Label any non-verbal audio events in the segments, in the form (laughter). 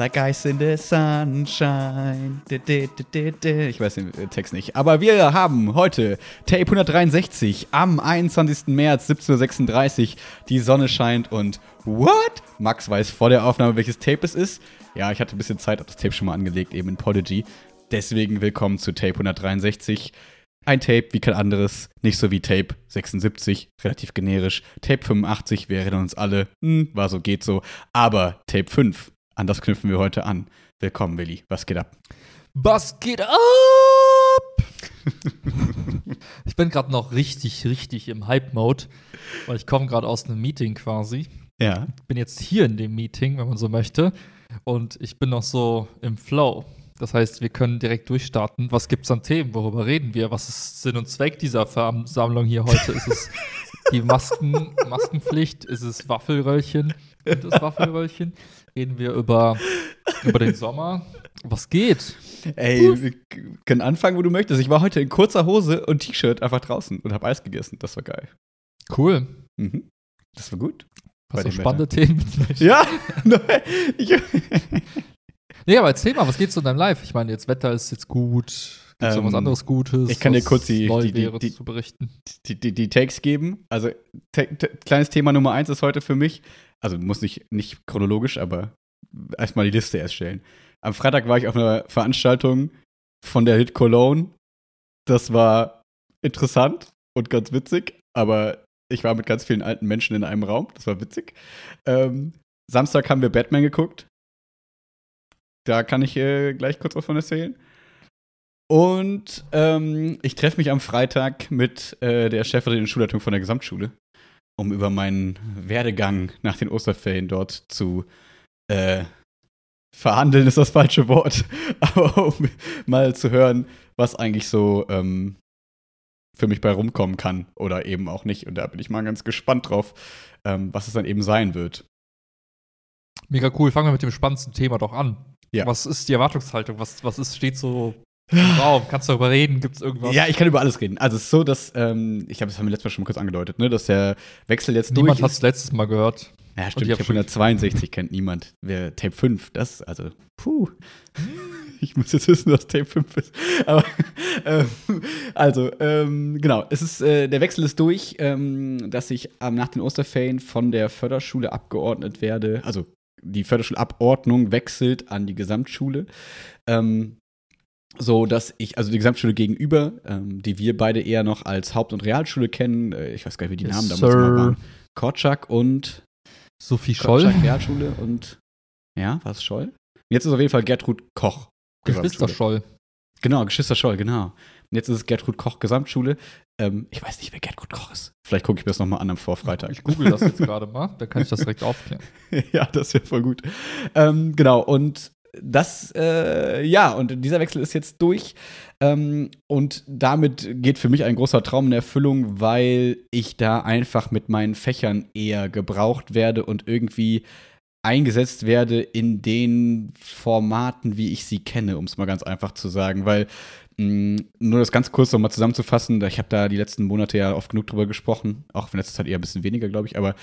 Like ice in the sunshine. Ich weiß den Text nicht. Aber wir haben heute Tape 163 am 21. März 17.36 Uhr. Die Sonne scheint und what? Max weiß vor der Aufnahme, welches Tape es ist. Ja, ich hatte ein bisschen Zeit, habe das Tape schon mal angelegt, eben in Podigy. Deswegen willkommen zu Tape 163. Ein Tape wie kein anderes, nicht so wie Tape 76, relativ generisch. Tape 85, wir erinnern uns alle, hm, war so, geht so. Aber Tape 5, an das knüpfen wir heute an. Willkommen, Willi. Was geht ab? Was geht ab? (laughs) ich bin gerade noch richtig, richtig im Hype-Mode, weil ich komme gerade aus einem Meeting quasi. Ja. Bin jetzt hier in dem Meeting, wenn man so möchte. Und ich bin noch so im Flow. Das heißt, wir können direkt durchstarten. Was gibt es an Themen? Worüber reden wir? Was ist Sinn und Zweck dieser Versammlung hier heute? ist es die Masken, (laughs) Maskenpflicht? Ist es Waffelröllchen? Gibt es Waffelröllchen? Reden wir über, über den Sommer? Was geht? Ey, wir können anfangen, wo du möchtest. Ich war heute in kurzer Hose und T-Shirt einfach draußen und habe Eis gegessen. Das war geil. Cool. Mhm. Das war gut. Was für spannende Themen. Ja, (laughs) ich, Nee, aber erzähl mal, was geht so in deinem Live? Ich meine, jetzt Wetter ist jetzt gut. Gibt es ähm, noch was anderes Gutes? Ich kann dir kurz die, die, die, die, zu berichten. Die, die, die Takes geben. Also, kleines Thema Nummer eins ist heute für mich, also muss nicht, nicht chronologisch, aber erstmal die Liste erstellen. Am Freitag war ich auf einer Veranstaltung von der Hit Cologne. Das war interessant und ganz witzig, aber ich war mit ganz vielen alten Menschen in einem Raum. Das war witzig. Ähm, Samstag haben wir Batman geguckt. Da kann ich äh, gleich kurz was von erzählen. Und ähm, ich treffe mich am Freitag mit äh, der Chefin der Schulleitung von der Gesamtschule, um über meinen Werdegang nach den Osterferien dort zu äh, verhandeln, ist das falsche Wort, (laughs) aber um mal zu hören, was eigentlich so ähm, für mich bei rumkommen kann oder eben auch nicht. Und da bin ich mal ganz gespannt drauf, ähm, was es dann eben sein wird. Mega cool. Fangen wir mit dem spannendsten Thema doch an. Ja. Was ist die Erwartungshaltung? Was, was ist, steht so Raum? Kannst du darüber reden? Gibt es irgendwas? Ja, ich kann über alles reden. Also es ist so, dass, ähm, ich glaube, das haben wir letztes Mal schon mal kurz angedeutet, ne, dass der Wechsel jetzt niemand durch hat es letztes Mal gehört. Ja, stimmt. Tape (laughs) 162 kennt niemand. Wer Tape 5, das, also, puh. Ich muss jetzt wissen, was Tape 5 ist. Aber, (laughs) ähm, also, ähm, genau. Es ist, äh, der Wechsel ist durch, ähm, dass ich nach den Osterferien von der Förderschule abgeordnet werde. Also, die Förderschulabordnung wechselt an die Gesamtschule. Ähm, so dass ich, also die Gesamtschule gegenüber, ähm, die wir beide eher noch als Haupt- und Realschule kennen, äh, ich weiß gar nicht, wie die yes, Namen damals mal waren. Korczak und Sophie Scholl. Korczak Realschule und ja, war es Scholl? Jetzt ist auf jeden Fall Gertrud Koch. Geschwister Scholl. Genau, Geschwister Scholl, genau. Und jetzt ist es Gertrud Koch Gesamtschule. Ähm, ich weiß nicht, wer Gertrud Koch ist. Vielleicht gucke ich mir das nochmal an am Vorfreitag. Ich google das jetzt gerade mal, dann kann ich das direkt aufklären. (laughs) ja, das wäre voll gut. Ähm, genau, und das, äh, ja, und dieser Wechsel ist jetzt durch. Ähm, und damit geht für mich ein großer Traum in Erfüllung, weil ich da einfach mit meinen Fächern eher gebraucht werde und irgendwie eingesetzt werde in den Formaten, wie ich sie kenne, um es mal ganz einfach zu sagen. Weil mm, nur das ganz kurz nochmal zusammenzufassen, ich habe da die letzten Monate ja oft genug drüber gesprochen, auch wenn letzte Zeit eher ein bisschen weniger, glaube ich, aber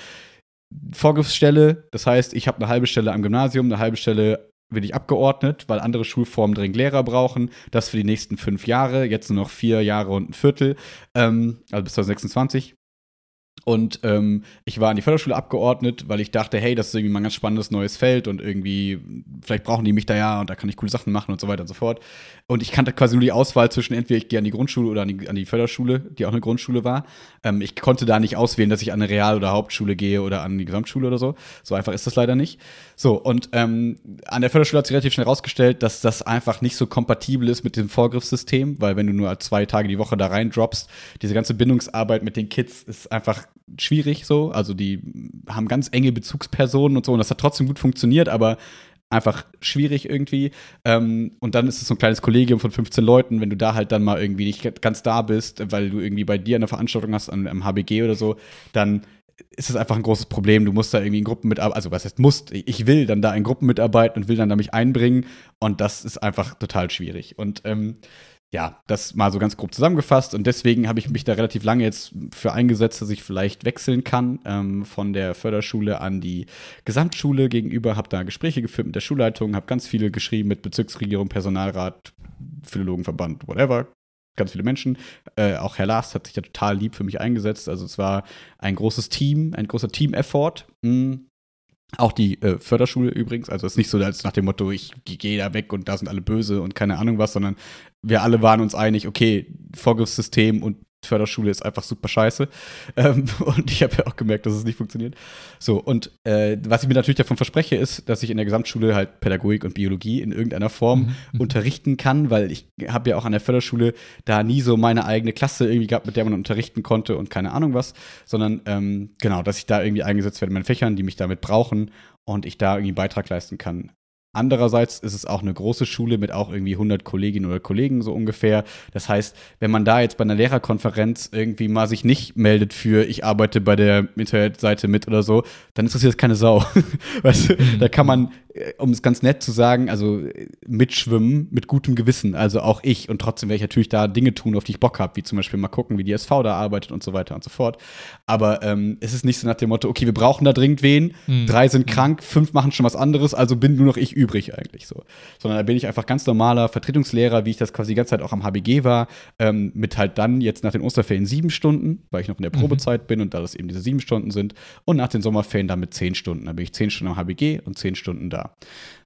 Vorgriffsstelle, das heißt, ich habe eine halbe Stelle am Gymnasium, eine halbe Stelle bin ich abgeordnet, weil andere Schulformen dringend Lehrer brauchen. Das für die nächsten fünf Jahre, jetzt nur noch vier Jahre und ein Viertel, ähm, also bis 2026. Und ähm, ich war an die Förderschule abgeordnet, weil ich dachte, hey, das ist irgendwie mal ein ganz spannendes neues Feld und irgendwie, vielleicht brauchen die mich da ja und da kann ich coole Sachen machen und so weiter und so fort. Und ich kannte quasi nur die Auswahl zwischen entweder ich gehe an die Grundschule oder an die, an die Förderschule, die auch eine Grundschule war. Ähm, ich konnte da nicht auswählen, dass ich an eine Real- oder Hauptschule gehe oder an die Gesamtschule oder so. So einfach ist das leider nicht. So, und ähm, an der Förderschule hat sich relativ schnell herausgestellt, dass das einfach nicht so kompatibel ist mit dem Vorgriffssystem, weil wenn du nur zwei Tage die Woche da rein droppst, diese ganze Bindungsarbeit mit den Kids ist einfach schwierig so. Also die haben ganz enge Bezugspersonen und so und das hat trotzdem gut funktioniert, aber einfach schwierig irgendwie. Ähm, und dann ist es so ein kleines Kollegium von 15 Leuten, wenn du da halt dann mal irgendwie nicht ganz da bist, weil du irgendwie bei dir eine Veranstaltung hast am, am HBG oder so, dann ist es einfach ein großes Problem. Du musst da irgendwie in Gruppen mitarbeiten, also was heißt musst, ich will dann da in Gruppen mitarbeiten und will dann da mich einbringen. Und das ist einfach total schwierig. Und ähm, ja, das mal so ganz grob zusammengefasst. Und deswegen habe ich mich da relativ lange jetzt für eingesetzt, dass ich vielleicht wechseln kann ähm, von der Förderschule an die Gesamtschule gegenüber, habe da Gespräche geführt mit der Schulleitung, habe ganz viele geschrieben mit Bezirksregierung, Personalrat, Philologenverband, whatever, ganz viele Menschen. Äh, auch Herr Last hat sich ja total lieb für mich eingesetzt. Also es war ein großes Team, ein großer Team-Effort. Mhm. Auch die äh, Förderschule übrigens. Also es ist nicht so, als nach dem Motto, ich gehe da weg und da sind alle böse und keine Ahnung was, sondern wir alle waren uns einig, okay, Vorgriffssystem und Förderschule ist einfach super scheiße. Ähm, (laughs) und ich habe ja auch gemerkt, dass es nicht funktioniert. So, und äh, was ich mir natürlich davon verspreche, ist, dass ich in der Gesamtschule halt Pädagogik und Biologie in irgendeiner Form mhm. mhm. unterrichten kann, weil ich habe ja auch an der Förderschule da nie so meine eigene Klasse irgendwie gehabt, mit der man unterrichten konnte und keine Ahnung was, sondern ähm, genau, dass ich da irgendwie eingesetzt werde in meinen Fächern, die mich damit brauchen und ich da irgendwie einen Beitrag leisten kann. Andererseits ist es auch eine große Schule mit auch irgendwie 100 Kolleginnen oder Kollegen so ungefähr. Das heißt, wenn man da jetzt bei einer Lehrerkonferenz irgendwie mal sich nicht meldet für ich arbeite bei der Internetseite mit oder so, dann interessiert das keine Sau. (laughs) weißt du, da kann man um es ganz nett zu sagen, also äh, mitschwimmen mit gutem Gewissen, also auch ich. Und trotzdem werde ich natürlich da Dinge tun, auf die ich Bock habe, wie zum Beispiel mal gucken, wie die SV da arbeitet und so weiter und so fort. Aber ähm, es ist nicht so nach dem Motto, okay, wir brauchen da dringend wen, mhm. drei sind krank, fünf machen schon was anderes, also bin nur noch ich übrig eigentlich so. Sondern da bin ich einfach ganz normaler Vertretungslehrer, wie ich das quasi die ganze Zeit auch am HBG war, ähm, mit halt dann jetzt nach den Osterferien sieben Stunden, weil ich noch in der mhm. Probezeit mhm. bin und da das eben diese sieben Stunden sind. Und nach den Sommerferien dann mit zehn Stunden. Da bin ich zehn Stunden am HBG und zehn Stunden da.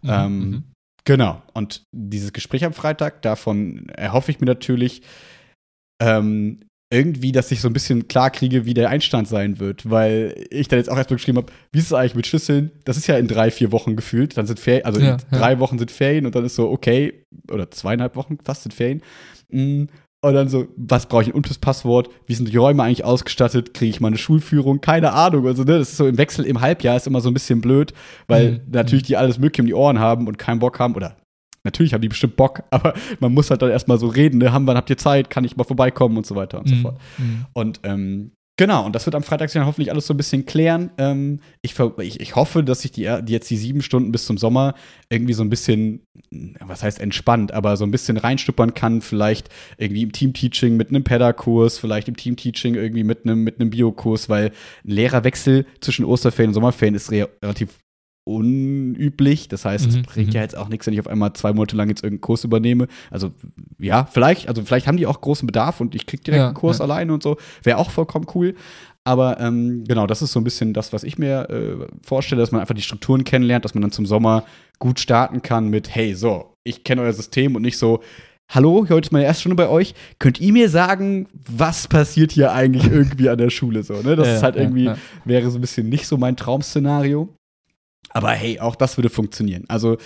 Mhm, ähm, mhm. Genau. Und dieses Gespräch am Freitag, davon erhoffe ich mir natürlich ähm, irgendwie, dass ich so ein bisschen klar kriege, wie der Einstand sein wird, weil ich dann jetzt auch erstmal geschrieben habe, wie ist es eigentlich mit Schlüsseln? Das ist ja in drei, vier Wochen gefühlt. Dann sind Ferien, also ja, drei ja. Wochen sind Ferien und dann ist so, okay, oder zweieinhalb Wochen fast sind Ferien. Und dann so, was brauche ich ein untes Passwort? Wie sind die Räume eigentlich ausgestattet? Kriege ich mal eine Schulführung? Keine Ahnung. Also, ne, das ist so im Wechsel im Halbjahr ist immer so ein bisschen blöd, weil mhm. natürlich die alles Mögliche um die Ohren haben und keinen Bock haben. Oder natürlich haben die bestimmt Bock, (laughs) aber man muss halt dann erstmal so reden, ne? Haben, wann habt ihr Zeit? Kann ich mal vorbeikommen und so weiter und mhm. so fort. Mhm. Und ähm, Genau, und das wird am Freitag dann hoffentlich alles so ein bisschen klären. Ähm, ich, ich, ich, hoffe, dass ich die, die, jetzt die sieben Stunden bis zum Sommer irgendwie so ein bisschen, was heißt entspannt, aber so ein bisschen reinstuppern kann. Vielleicht irgendwie im Teamteaching mit einem PEDA-Kurs, vielleicht im Teamteaching irgendwie mit einem, mit einem Biokurs, weil ein Lehrerwechsel zwischen Osterferien und Sommerferien ist re relativ unüblich. Das heißt, es mhm. bringt mhm. ja jetzt auch nichts, wenn ich auf einmal zwei Monate lang jetzt irgendeinen Kurs übernehme. Also ja, vielleicht, also vielleicht haben die auch großen Bedarf und ich krieg direkt ja, einen Kurs ja. alleine und so. Wäre auch vollkommen cool. Aber ähm, genau, das ist so ein bisschen das, was ich mir äh, vorstelle, dass man einfach die Strukturen kennenlernt, dass man dann zum Sommer gut starten kann mit, hey, so, ich kenne euer System und nicht so, hallo, heute ist meine erste Stunde bei euch. Könnt ihr mir sagen, was passiert hier eigentlich (laughs) irgendwie an der Schule so? Ne? Das ja, ist halt irgendwie, wäre so ein bisschen nicht so mein Traum-Szenario. Aber hey, auch das würde funktionieren. Also,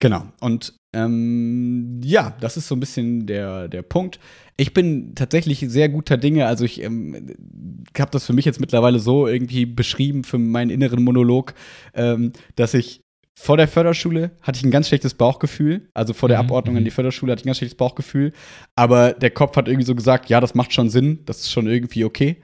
genau. Und ähm, ja, das ist so ein bisschen der, der Punkt. Ich bin tatsächlich sehr guter Dinge. Also, ich ähm, habe das für mich jetzt mittlerweile so irgendwie beschrieben für meinen inneren Monolog, ähm, dass ich vor der Förderschule hatte ich ein ganz schlechtes Bauchgefühl. Also vor der mhm. Abordnung an mhm. die Förderschule hatte ich ein ganz schlechtes Bauchgefühl. Aber der Kopf hat irgendwie so gesagt, ja, das macht schon Sinn, das ist schon irgendwie okay.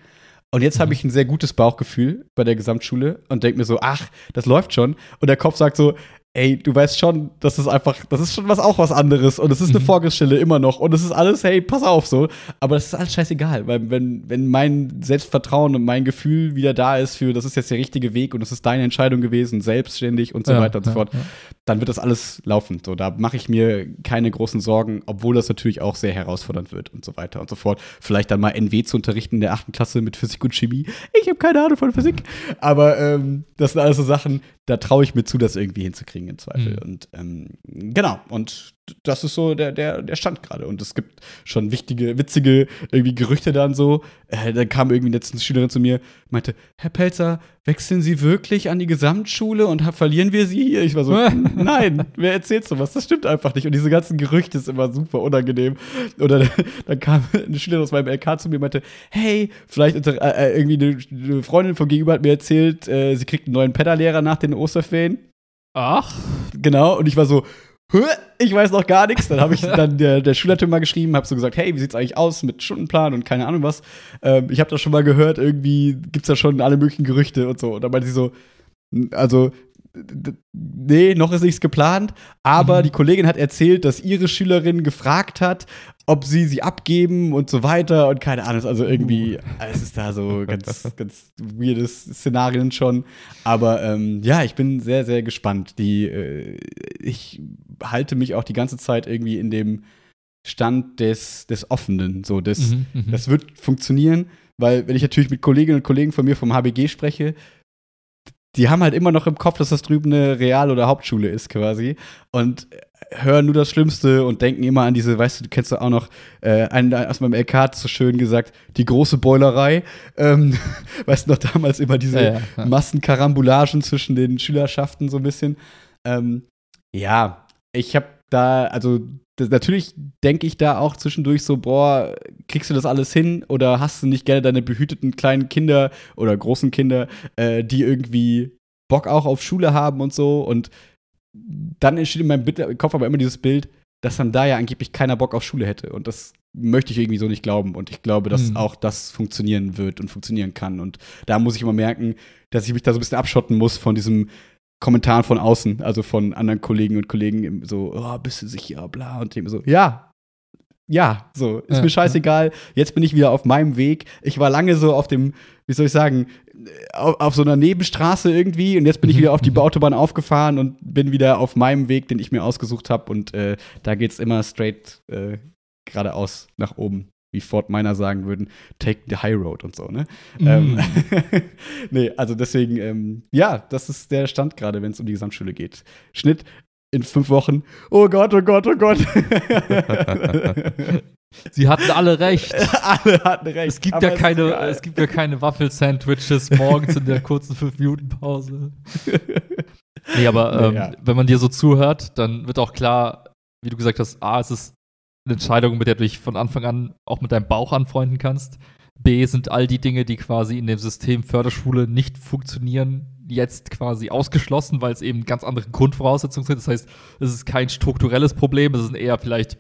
Und jetzt mhm. habe ich ein sehr gutes Bauchgefühl bei der Gesamtschule und denke mir so, ach, das läuft schon. Und der Kopf sagt so, ey, du weißt schon, das ist einfach, das ist schon was auch was anderes und es ist eine mhm. Vorgriffsstelle immer noch und es ist alles, hey, pass auf so. Aber das ist alles scheißegal, weil wenn, wenn mein Selbstvertrauen und mein Gefühl wieder da ist für, das ist jetzt der richtige Weg und das ist deine Entscheidung gewesen, selbstständig und so ja, weiter und so fort, ja, ja. dann wird das alles laufen. So, da mache ich mir keine großen Sorgen, obwohl das natürlich auch sehr herausfordernd wird und so weiter und so fort. Vielleicht dann mal NW zu unterrichten in der achten Klasse mit Physik und Chemie. Ich habe keine Ahnung von Physik. Aber ähm, das sind alles so Sachen, da traue ich mir zu, das irgendwie hinzukriegen im Zweifel. Mhm. Und ähm, genau, und das ist so der, der, der Stand gerade. Und es gibt schon wichtige, witzige irgendwie Gerüchte dann so. Äh, da kam irgendwie letztens Schülerin zu mir, meinte, Herr Pelzer, wechseln Sie wirklich an die Gesamtschule und verlieren wir Sie hier? Ich war so, (laughs) nein, wer erzählt sowas? Das stimmt einfach nicht. Und diese ganzen Gerüchte ist immer super unangenehm. Oder dann kam eine Schülerin aus meinem LK zu mir und meinte, hey, vielleicht äh, äh, irgendwie eine, Freundin von gegenüber hat mir erzählt, äh, sie kriegt einen neuen Pedalehrer nach den Osterferien. Ach. Genau, und ich war so, ich weiß noch gar nichts. Dann habe ich dann der, der Schulleitung mal geschrieben, habe so gesagt, hey, wie sieht's eigentlich aus mit Stundenplan und keine Ahnung was. Ähm, ich habe das schon mal gehört, irgendwie gibt's da schon alle möglichen Gerüchte und so. Und dann meinte sie so, also nee, noch ist nichts geplant. Aber mhm. die Kollegin hat erzählt, dass ihre Schülerin gefragt hat, ob sie sie abgeben und so weiter und keine Ahnung. Also irgendwie, es ist da so (laughs) ganz, ganz weirdes Szenarien schon. Aber ähm, ja, ich bin sehr, sehr gespannt. Die, äh, ich halte mich auch die ganze Zeit irgendwie in dem Stand des, des Offenen. So, des, mhm, mhm. das wird funktionieren, weil wenn ich natürlich mit Kolleginnen und Kollegen von mir vom HBG spreche, die haben halt immer noch im Kopf, dass das drüben eine Real- oder Hauptschule ist quasi und hören nur das Schlimmste und denken immer an diese, weißt du, du kennst doch auch noch, äh, einen aus meinem LK hat so schön gesagt, die große Beulerei. Ähm, (laughs) weißt du noch, damals immer diese ja, ja, ja. Massenkarambulagen zwischen den Schülerschaften so ein bisschen. Ähm, ja, ich habe da, also das, natürlich denke ich da auch zwischendurch so, boah, kriegst du das alles hin oder hast du nicht gerne deine behüteten kleinen Kinder oder großen Kinder, äh, die irgendwie Bock auch auf Schule haben und so? Und dann entsteht in meinem Kopf aber immer dieses Bild, dass dann da ja angeblich keiner Bock auf Schule hätte. Und das möchte ich irgendwie so nicht glauben. Und ich glaube, dass mhm. auch das funktionieren wird und funktionieren kann. Und da muss ich immer merken, dass ich mich da so ein bisschen abschotten muss von diesem Kommentaren von außen, also von anderen Kollegen und Kollegen, so, oh, bist du sicher, bla, und dem so, ja, ja, so, ist ja, mir scheißegal, ja. jetzt bin ich wieder auf meinem Weg. Ich war lange so auf dem, wie soll ich sagen, auf, auf so einer Nebenstraße irgendwie und jetzt bin ich wieder auf die Autobahn aufgefahren und bin wieder auf meinem Weg, den ich mir ausgesucht habe und äh, da geht's immer straight äh, geradeaus nach oben wie Fort Miner sagen würden, take the high road und so, ne? Mm. Ähm, (laughs) nee, also deswegen, ähm, ja, das ist der Stand gerade, wenn es um die Gesamtschule geht. Schnitt in fünf Wochen. Oh Gott, oh Gott, oh Gott. (laughs) Sie hatten alle recht. (laughs) alle hatten recht. Es gibt, ja keine, es gibt ja keine Waffelsandwiches morgens in der kurzen 5-Minuten-Pause. nee, aber ähm, ja. wenn man dir so zuhört, dann wird auch klar, wie du gesagt hast, A, es ist eine Entscheidung, mit der du dich von Anfang an auch mit deinem Bauch anfreunden kannst. B sind all die Dinge, die quasi in dem System Förderschule nicht funktionieren, jetzt quasi ausgeschlossen, weil es eben ganz andere Grundvoraussetzungen sind. Das heißt, es ist kein strukturelles Problem, es sind eher vielleicht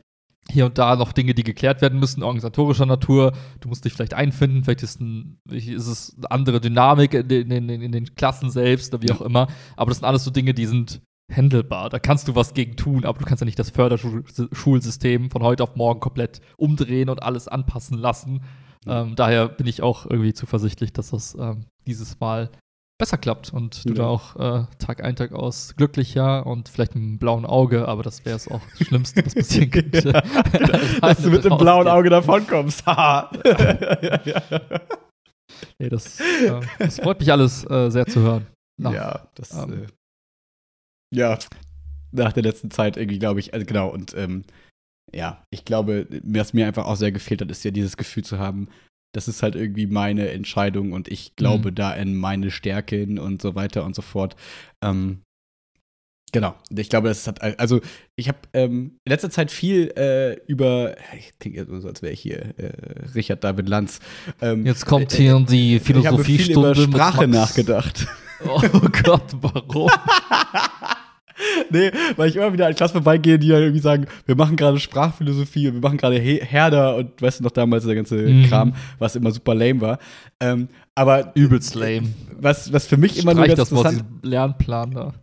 hier und da noch Dinge, die geklärt werden müssen, organisatorischer Natur. Du musst dich vielleicht einfinden, vielleicht ist, ein, ist es eine andere Dynamik in den, in, in den Klassen selbst oder wie auch immer. Aber das sind alles so Dinge, die sind handelbar. Da kannst du was gegen tun, aber du kannst ja nicht das Förderschulsystem von heute auf morgen komplett umdrehen und alles anpassen lassen. Ähm, daher bin ich auch irgendwie zuversichtlich, dass das ähm, dieses Mal besser klappt und du ja. da auch äh, Tag ein, Tag aus glücklicher und vielleicht mit einem blauen Auge, aber das wäre es auch das Schlimmste, was passieren (laughs) könnte. ja, genau. Dass du mit einem blauen Auge davonkommst. (laughs) nee, das, äh, das, freut mich alles äh, sehr zu hören. Nach, ja, das ähm, äh, ja, nach der letzten Zeit irgendwie, glaube ich, also genau, und ähm, ja, ich glaube, was mir einfach auch sehr gefehlt hat, ist ja dieses Gefühl zu haben, das ist halt irgendwie meine Entscheidung und ich glaube mhm. da in meine Stärken und so weiter und so fort. Ähm, genau, ich glaube, das hat, also ich habe ähm, in letzter Zeit viel äh, über, ich klinge so, als wäre ich hier äh, Richard David Lanz. Ähm, Jetzt kommt hier äh, die Philosophiestunde. Ich habe viel über Sprache nachgedacht. Oh Gott, warum? (laughs) (laughs) nee, weil ich immer wieder an Klasse vorbeigehe, die ja irgendwie sagen, wir machen gerade Sprachphilosophie und wir machen gerade Herder und weißt du noch damals der ganze mhm. Kram, was immer super lame war. Ähm, aber übelst lame. Was, was für mich immer nur ganz das interessant Lernplan da.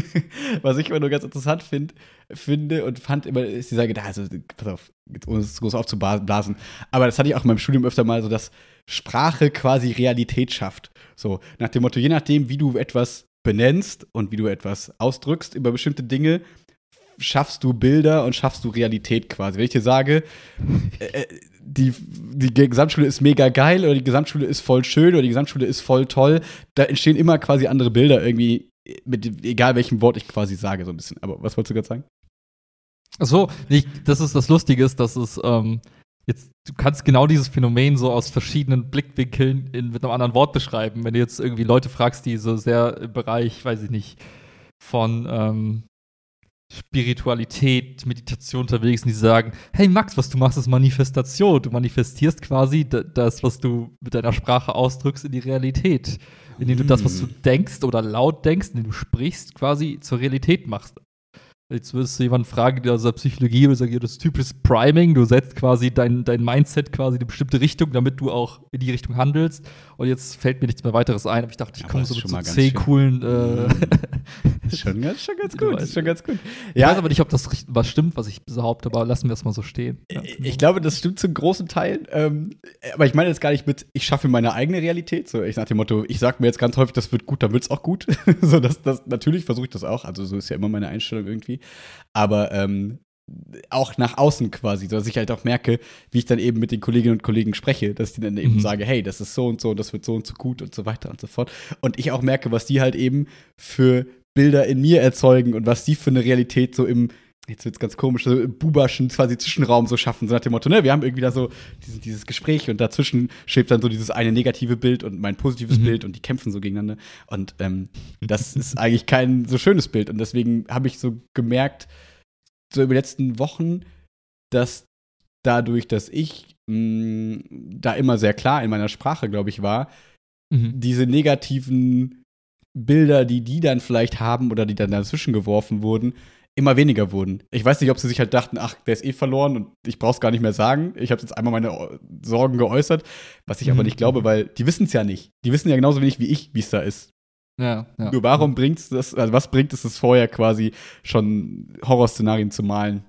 (laughs) was ich immer nur ganz interessant find, finde und fand immer ist die Sage, also pass auf, ohne es groß aufzublasen, aber das hatte ich auch in meinem Studium öfter mal so, dass Sprache quasi Realität schafft. So, nach dem Motto, je nachdem, wie du etwas benennst und wie du etwas ausdrückst über bestimmte Dinge, schaffst du Bilder und schaffst du Realität quasi. Wenn ich dir sage, äh, äh, die, die Gesamtschule ist mega geil oder die Gesamtschule ist voll schön oder die Gesamtschule ist voll toll, da entstehen immer quasi andere Bilder irgendwie, mit egal welchem Wort ich quasi sage, so ein bisschen. Aber was wolltest du gerade sagen? Ach so, das ist das Lustige ist, dass es ähm, jetzt, du kannst genau dieses Phänomen so aus verschiedenen Blickwinkeln in, mit einem anderen Wort beschreiben. Wenn du jetzt irgendwie Leute fragst, die so sehr im Bereich, weiß ich nicht, von ähm, Spiritualität, Meditation unterwegs sind, die sagen, hey Max, was du machst, ist Manifestation. Du manifestierst quasi das, was du mit deiner Sprache ausdrückst, in die Realität. Indem du das, was du hm. denkst oder laut denkst, indem du sprichst, quasi zur Realität machst. Jetzt würdest du jemanden fragen, der aus der Psychologie würde sagen, ja, das ist typisches Priming. Du setzt quasi dein, dein Mindset quasi in eine bestimmte Richtung, damit du auch in die Richtung handelst. Und jetzt fällt mir nichts mehr weiteres ein. Aber ich dachte, ich komme ist so mit so zehn coolen. Äh, (laughs) Ist schon, ganz- schon ganz gut. Ist schon ganz gut. ich weiß aber nicht, ob das was stimmt, was ich behaupte, aber lassen wir es mal so stehen. Ja. Ich glaube, das stimmt zu großen Teilen. Ähm, aber ich meine jetzt gar nicht mit, ich schaffe meine eigene Realität. So, ich nach dem Motto, ich sage mir jetzt ganz häufig, das wird gut, dann wird es auch gut. (laughs) so, das, das, natürlich versuche ich das auch. Also, so ist ja immer meine Einstellung irgendwie. Aber ähm, auch nach außen quasi, so dass ich halt auch merke, wie ich dann eben mit den Kolleginnen und Kollegen spreche, dass ich dann eben Mhm. sage, hey, das ist so und so, das wird so und so gut und so weiter und so fort. Und ich auch merke, was die halt eben für Bilder in mir erzeugen und was die für eine Realität so im, jetzt wird's ganz komisch, so im buberschen quasi Zwischenraum so schaffen, so nach dem Motto, ne, wir haben irgendwie da so dieses, dieses Gespräch und dazwischen schwebt dann so dieses eine negative Bild und mein positives Mhm. Bild und die kämpfen so gegeneinander. Und ähm, das ist eigentlich kein so schönes Bild. Und deswegen habe ich so gemerkt, so über die letzten Wochen, dass dadurch, dass ich mh, da immer sehr klar in meiner Sprache, glaube ich, war, Mhm. diese negativen Bilder, die die dann vielleicht haben oder die dann dazwischen geworfen wurden, immer weniger wurden. Ich weiß nicht, ob sie sich halt dachten, ach, der ist eh verloren und ich brauch's gar nicht mehr sagen. Ich habe jetzt einmal meine Sorgen geäußert, was ich aber Mhm. nicht glaube, weil die wissen es ja nicht. Die wissen ja genauso wenig wie ich, wie es da ist. Ja, ja. Nur warum bringt's das, also was bringt es es vorher quasi schon Horrorszenarien zu malen?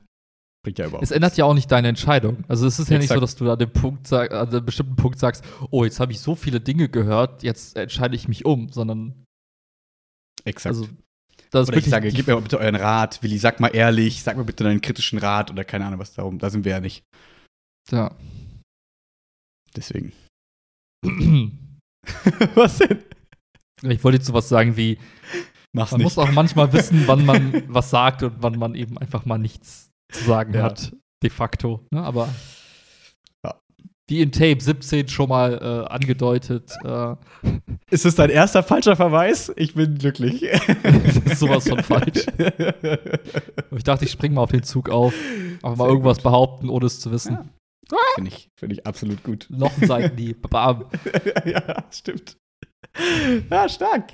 Bringt ja überhaupt Es ändert ja auch nicht deine Entscheidung. Also es ist ja nicht so, dass du an dem Punkt sag, an einem bestimmten Punkt sagst, oh, jetzt habe ich so viele Dinge gehört, jetzt entscheide ich mich um, sondern Exakt. also das ist oder ich sage, gib mir mal bitte euren Rat, Willi, sag mal ehrlich, sag mir bitte deinen kritischen Rat oder keine Ahnung was darum. Da sind wir ja nicht. ja. Deswegen. (clears throat) was denn? Ich wollte jetzt sowas sagen wie, Mach's man nicht. muss auch manchmal wissen, wann man (laughs) was sagt und wann man eben einfach mal nichts zu sagen Ja. hat, de facto. Ne? Aber Wie in Tape 17 schon mal äh, angedeutet, äh, Ist es dein erster falscher Verweis? Ich bin glücklich. (laughs) das ist sowas von falsch. Ich dachte, ich spring mal auf den Zug auf, aber mal irgendwas gut. behaupten, ohne es zu wissen. Ja. Finde ich, find ich absolut gut. Noch ein. Bam. (laughs) ja, stimmt. Ja, stark.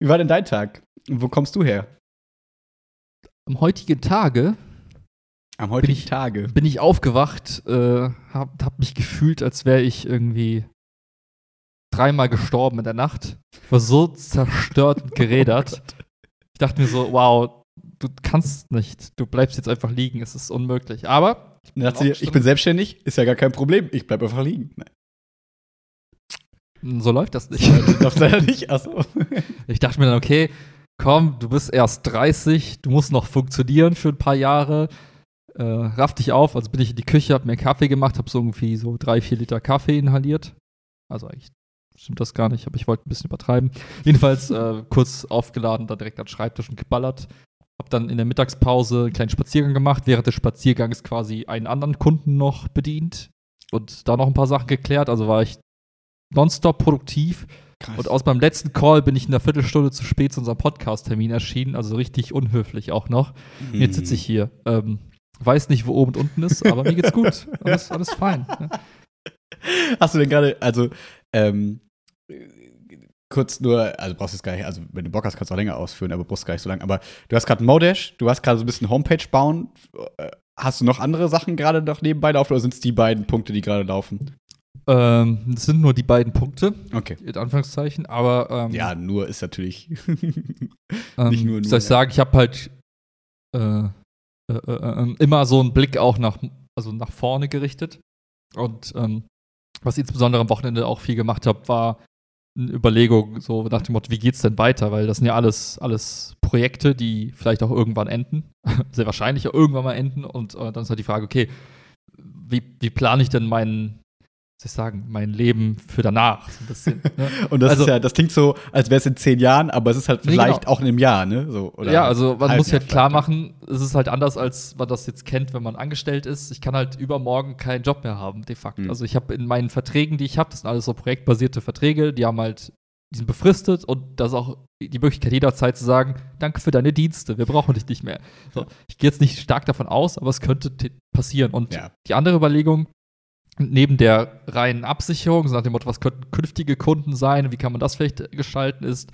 Wie war denn dein Tag? Und wo kommst du her? Am heutigen Tage Am heutigen ich- Tage. bin ich aufgewacht, äh, hab, hab mich gefühlt, als wäre ich irgendwie dreimal gestorben in der Nacht. Ich war so zerstört und gerädert. (laughs) Ich dachte mir so, wow, du kannst nicht. Du bleibst jetzt einfach liegen. Es ist unmöglich. Aber hat sie dir, ich bin selbstständig, ist ja gar kein Problem. Ich bleib einfach liegen. Nein, so läuft das nicht. (laughs) das darfst leider nicht. Achso. (laughs) Ich dachte mir dann, okay, komm, du bist erst 30, du musst noch funktionieren für ein paar Jahre. Äh, raff dich auf, also bin ich in die Küche, hab mir Kaffee gemacht, hab so irgendwie so drei, vier Liter Kaffee inhaliert. Also eigentlich stimmt das gar nicht, aber ich wollte ein bisschen übertreiben. Jedenfalls äh, kurz aufgeladen, dann direkt an den Schreibtisch und geballert. Hab dann in der Mittagspause einen kleinen Spaziergang gemacht, während des Spaziergangs quasi einen anderen Kunden noch bedient und da noch ein paar Sachen geklärt. Also war ich nonstop produktiv. Krass. Und aus meinem letzten Call bin ich in einer Viertelstunde zu spät zu unserem Podcast-Termin erschienen, also richtig unhöflich auch noch. Mhm. Jetzt sitze ich hier. Ähm, weiß nicht, wo oben und unten ist, aber mir geht's gut. (laughs) Alles, alles fein. Ja. Hast du denn gerade, also, ähm, kurz nur, also brauchst du es gar nicht, also wenn du Bock hast, kannst du auch länger ausführen, aber brauchst gar nicht so lange. Aber du hast gerade Modash, du hast gerade so ein bisschen Homepage bauen. Äh, Hast du noch andere Sachen gerade noch nebenbei laufen oder sind es die beiden Punkte, die gerade laufen? Ähm, es sind nur die beiden Punkte, Okay. in Anführungszeichen, aber ähm, Ja, nur ist natürlich. (laughs) ähm, nicht nur- nur, soll ich ja. sagen, ich habe halt äh, äh, äh, äh, immer so einen Blick auch nach, also nach vorne gerichtet. Und ähm, was ich insbesondere am Wochenende auch viel gemacht habe, war eine Überlegung, so nach dem Motto, wie geht's denn weiter? Weil das sind ja alles, alles Projekte, die vielleicht auch irgendwann enden, (laughs) sehr wahrscheinlich auch irgendwann mal enden. Und äh, dann ist halt die Frage, okay, wie, wie plane ich denn mein, was soll ich sagen, mein Leben für danach? So ein bisschen, (laughs) ne? Und das Also- ist ja, das klingt so, als wäre es in zehn Jahren, aber es ist halt Nee, vielleicht genau. auch in einem Jahr, ne? So, oder ja, also man muss halt klar machen, es ist halt anders, als man das jetzt kennt, wenn man angestellt ist. Ich kann halt übermorgen keinen Job mehr haben, de facto. Mhm. Also ich habe in meinen Verträgen, die ich habe, das sind alles so projektbasierte Verträge, die haben halt, die sind befristet und da ist auch die Möglichkeit jederzeit zu sagen, danke für deine Dienste, wir brauchen dich nicht mehr. So, ich gehe jetzt nicht stark davon aus, aber es könnte passieren. Und Ja. die andere Überlegung, neben der reinen Absicherung, so nach dem Motto, was könnten künftige Kunden sein, wie kann man das vielleicht gestalten, ist,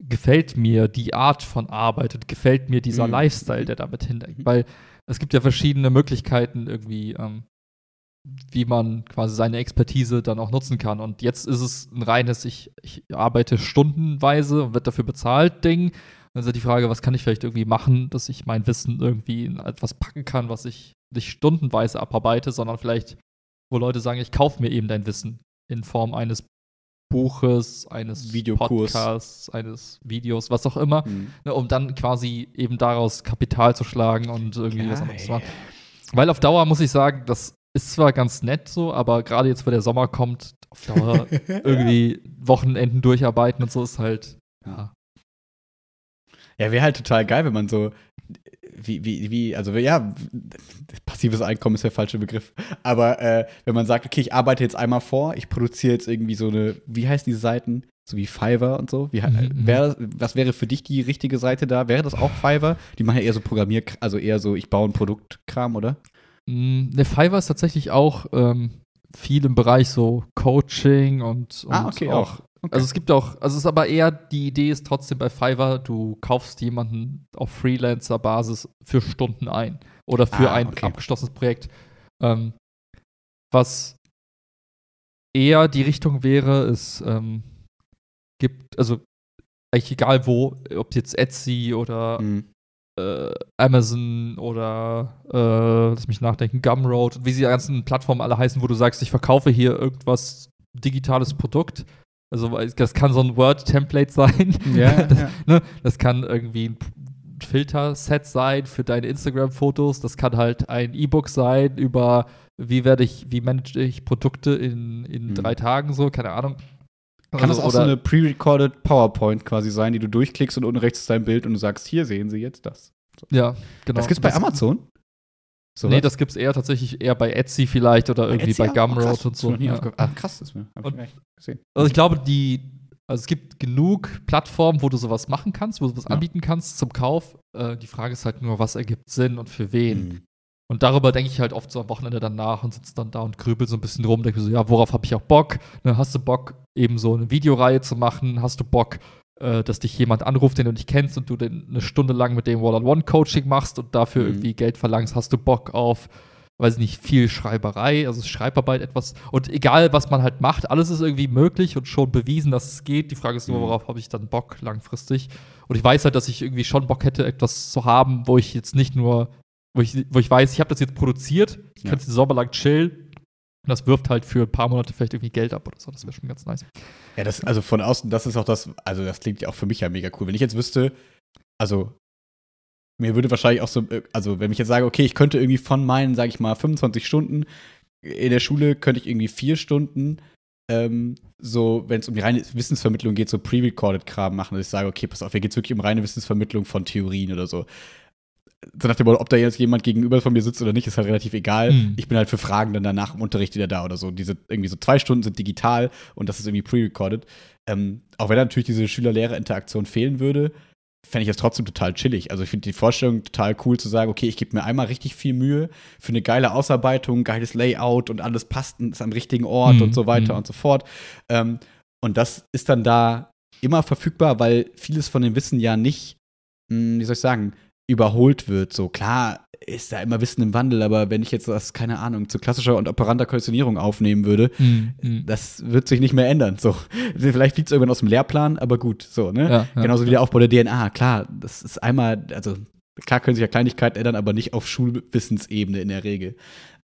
gefällt mir die Art von Arbeit und gefällt mir dieser Mhm. Lifestyle, der damit hinterhängt. Mhm. Weil es gibt ja verschiedene Möglichkeiten irgendwie, ähm, wie man quasi seine Expertise dann auch nutzen kann. Und jetzt ist es ein reines, ich, ich arbeite stundenweise und wird dafür bezahlt Ding. Dann ist ja die Frage, was kann ich vielleicht irgendwie machen, dass ich mein Wissen irgendwie in etwas packen kann, was ich nicht stundenweise abarbeite, sondern vielleicht, wo Leute sagen, ich kaufe mir eben dein Wissen in Form eines Buches, eines Videokurs. Podcasts, eines Videos, was auch immer, Mhm. ne, um dann quasi eben daraus Kapital zu schlagen und irgendwie was anderes zu Geil. machen. Weil auf Dauer muss ich sagen, das ist zwar ganz nett so, aber gerade jetzt, wo der Sommer kommt, auf Dauer (laughs) irgendwie Wochenenden durcharbeiten und so ist halt, ja. Ja, wäre halt total geil, wenn man so, wie, wie, wie, also ja, passives Einkommen ist der falsche Begriff. Aber äh, wenn man sagt, okay, ich arbeite jetzt einmal vor, ich produziere jetzt irgendwie so eine, wie heißt diese Seiten? So wie Fiverr und so. Wie, Mhm, wär, was wäre für dich die richtige Seite da? Wäre das auch Fiverr? Die machen ja eher so Programmier, also eher so, ich baue ein Produktkram, oder? Mm, Ne, Fiverr ist tatsächlich auch ähm, viel im Bereich so Coaching und, und Ah, okay, auch. Okay. Also es gibt auch, also es ist aber eher, die Idee ist trotzdem bei Fiverr, du kaufst jemanden auf Freelancer-Basis für Stunden ein oder für Ah, ein okay. abgeschlossenes Projekt. Ähm, was eher die Richtung wäre, ist, ähm, gibt, also eigentlich egal wo, ob jetzt Etsy oder Mhm. äh, Amazon oder äh, lass mich nachdenken, Gumroad, wie sie die ganzen Plattformen alle heißen, wo du sagst, ich verkaufe hier irgendwas digitales Produkt. Also das kann so ein Word-Template sein. Ja, (laughs) das, ja. Ne? das kann irgendwie ein Filterset sein für deine Instagram-Fotos. Das kann halt ein E-Book sein über wie werde ich, wie manage ich Produkte in, in Mhm. drei Tagen so, keine Ahnung. Kann das Also, auch so eine pre-recorded PowerPoint quasi sein, die du durchklickst und unten rechts ist dein Bild und du sagst, hier sehen Sie jetzt das. Ja, genau. Das gibt's bei Amazon? So nee, was? das gibt's eher tatsächlich eher bei Etsy vielleicht oder irgendwie Etsy bei? Gumroad und so. Ja. Ah, krass, das ist mir. Und- gesehen. Also ich glaube, die, also es gibt genug Plattformen, wo du sowas machen kannst, wo du sowas Ja. anbieten kannst zum Kauf. Äh, die Frage ist halt nur, was ergibt Sinn und für wen. Mhm. Und darüber denke ich halt oft so am Wochenende dann nach und sitze dann da und grübel so ein bisschen rum, denke mir so, ja, worauf habe ich auch Bock? Ne, hast du Bock, eben so eine Videoreihe zu machen? Hast du Bock, äh, dass dich jemand anruft, den du nicht kennst und du den eine Stunde lang mit dem One-on-One-Coaching machst und dafür Mhm. irgendwie Geld verlangst? Hast du Bock auf, weiß ich nicht, viel Schreiberei, also Schreibarbeit etwas? Und egal, was man halt macht, alles ist irgendwie möglich und schon bewiesen, dass es geht. Die Frage ist nur, Mhm. worauf habe ich dann Bock langfristig? Und ich weiß halt, dass ich irgendwie schon Bock hätte, etwas zu haben, wo ich jetzt nicht nur wo ich, wo ich weiß, ich habe das jetzt produziert, ich Ja. kann jetzt den Sommer lang chillen. Und das wirft halt für ein paar Monate vielleicht irgendwie Geld ab oder so. Das wäre schon ganz nice. Ja, das, also von außen, das ist auch das, also das klingt ja auch für mich ja mega cool. Wenn ich jetzt wüsste, also mir würde wahrscheinlich auch so, äh, also wenn ich jetzt sage, okay, ich könnte irgendwie von meinen, sage ich mal, 25 Stunden in der Schule, könnte ich irgendwie vier Stunden ähm, so, wenn es um die reine Wissensvermittlung geht, so pre-recorded Kram machen, dass ich sage, okay, pass auf, hier geht es wirklich um reine Wissensvermittlung von Theorien oder so. So nach dem Motto, ob da jetzt jemand gegenüber von mir sitzt oder nicht, ist halt relativ egal. Mhm. Ich bin halt für Fragen dann danach im Unterricht wieder da oder so. Diese irgendwie so zwei Stunden sind digital und das ist irgendwie pre-recorded. Ähm, auch wenn natürlich diese Schüler-Lehrer-Interaktion fehlen würde, fände ich das trotzdem total chillig. Also ich finde die Vorstellung total cool zu sagen, okay, ich gebe mir einmal richtig viel Mühe für eine geile Ausarbeitung, geiles Layout und alles passt und ist am richtigen Ort Mhm, und so weiter mhm. und so fort. Ähm, und das ist dann da immer verfügbar, weil vieles von dem Wissen ja nicht, mh, wie soll ich sagen, überholt wird. So klar ist da immer Wissen im Wandel, aber wenn ich jetzt das, keine Ahnung, zu klassischer und operanter Konditionierung aufnehmen würde, Mhm. das wird sich nicht mehr ändern. So, (laughs) vielleicht fliegt es irgendwann aus dem Lehrplan, aber gut, so, ne? Ja, ja. Genauso wie der Aufbau der DNA. Klar, das ist einmal, also klar können sich ja Kleinigkeiten ändern, aber nicht auf Schulwissensebene in der Regel.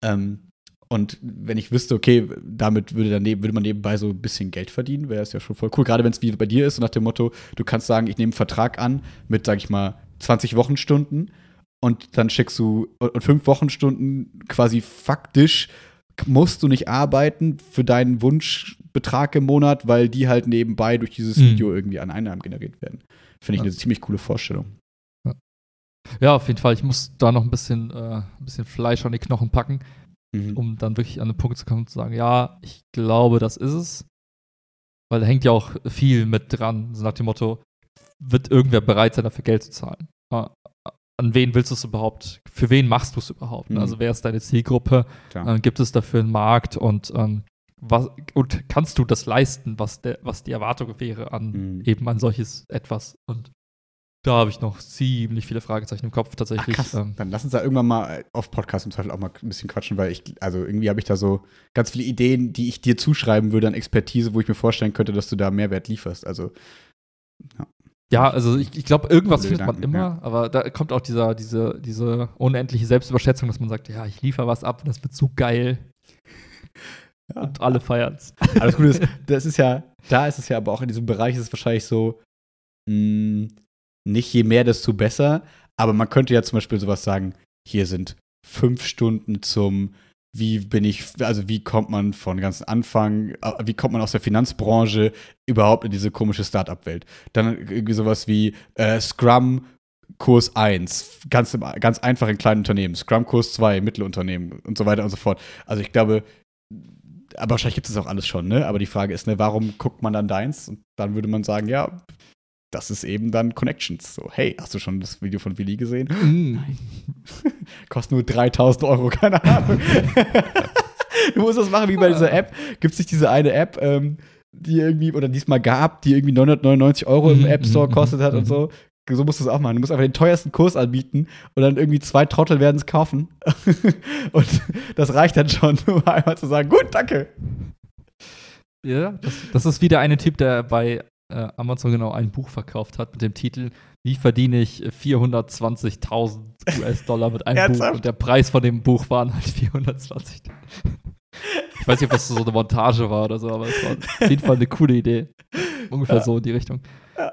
Ähm, und wenn ich wüsste, okay, damit würde, dann neben, würde man nebenbei so ein bisschen Geld verdienen, wäre es ja schon voll cool. Gerade wenn es wie bei dir ist, so nach dem Motto, du kannst sagen, ich nehme einen Vertrag an mit, sag ich mal, 20 Wochenstunden und dann schickst du und fünf Wochenstunden quasi faktisch musst du nicht arbeiten für deinen Wunschbetrag im Monat, weil die halt nebenbei durch dieses Mhm. Video irgendwie an Einnahmen generiert werden. Finde ich Ja. eine ziemlich coole Vorstellung. ja, auf jeden Fall. Ich muss da noch ein bisschen, äh, ein bisschen Fleisch an die Knochen packen, Mhm. um dann wirklich an den Punkt zu kommen und zu sagen, ja, ich glaube, das ist es. Weil da hängt ja auch viel mit dran, so nach dem Motto, wird irgendwer bereit sein, dafür Geld zu zahlen? Äh, An wen willst du es überhaupt? Für wen machst du es überhaupt? Mhm. Also wer ist deine Zielgruppe? Äh, gibt es dafür einen Markt und ähm, was, und kannst du das leisten, was, der, was die Erwartung wäre an Mhm. eben an solches etwas? Und da habe ich noch ziemlich viele Fragezeichen im Kopf Ach, tatsächlich. krass. Ähm, Dann lass uns da irgendwann mal auf Podcast im Zweifel auch mal ein bisschen quatschen, weil ich, also irgendwie habe ich da so ganz viele Ideen, die ich dir zuschreiben würde an Expertise, wo ich mir vorstellen könnte, dass du da Mehrwert lieferst. Also, ja, also ich, ich glaube, irgendwas findet man Gedanken, immer, aber da kommt auch dieser, diese, diese unendliche Selbstüberschätzung, dass man sagt, ja, ich liefere was ab, das wird so geil. Ja. Und alle feiern's. Aber das Gute ist, (laughs) das ist ja, da ist es ja aber auch in diesem Bereich ist es wahrscheinlich so, mh, nicht je mehr, desto besser. Aber man könnte ja zum Beispiel sowas sagen, hier sind fünf Stunden zum, wie bin ich, also wie kommt man von ganz Anfang, äh, wie kommt man aus der Finanzbranche überhaupt in diese komische Start-up-Welt. Dann irgendwie sowas wie äh, Scrum Kurs 1, ganz, ganz einfach in kleinen Unternehmen, Scrum Kurs 2, Mittelunternehmen und so weiter und so fort. Also ich glaube, aber wahrscheinlich gibt es auch alles schon, ne? Aber die Frage ist, ne, warum guckt man dann deins? Und dann würde man sagen, ja, das ist eben dann Connections. So, hey, hast du schon das Video von Willi gesehen? (laughs) Kostet nur 3000 Euro, keine Ahnung. (laughs) du musst das machen wie bei dieser App. Gibt es nicht diese eine App, ähm, die irgendwie, oder diesmal gab, die irgendwie 999 Euro im Mhm, App Store mhm, kostet hat mhm. und so? So musst du es auch machen. Du musst einfach den teuersten Kurs anbieten und dann irgendwie zwei Trottel werden es kaufen. (laughs) und das reicht dann schon, um einmal zu sagen, gut, danke. Ja, das, das ist wieder eine Typ, der bei äh, Amazon genau ein Buch verkauft hat mit dem Titel Wie verdiene ich 420.000 US-Dollar mit einem Buch? Und der Preis von dem Buch waren halt 420. Ich weiß nicht, ob das so eine Montage war oder so, aber es war auf jeden Fall eine coole Idee. Ungefähr Ja. so in die Richtung. Äh,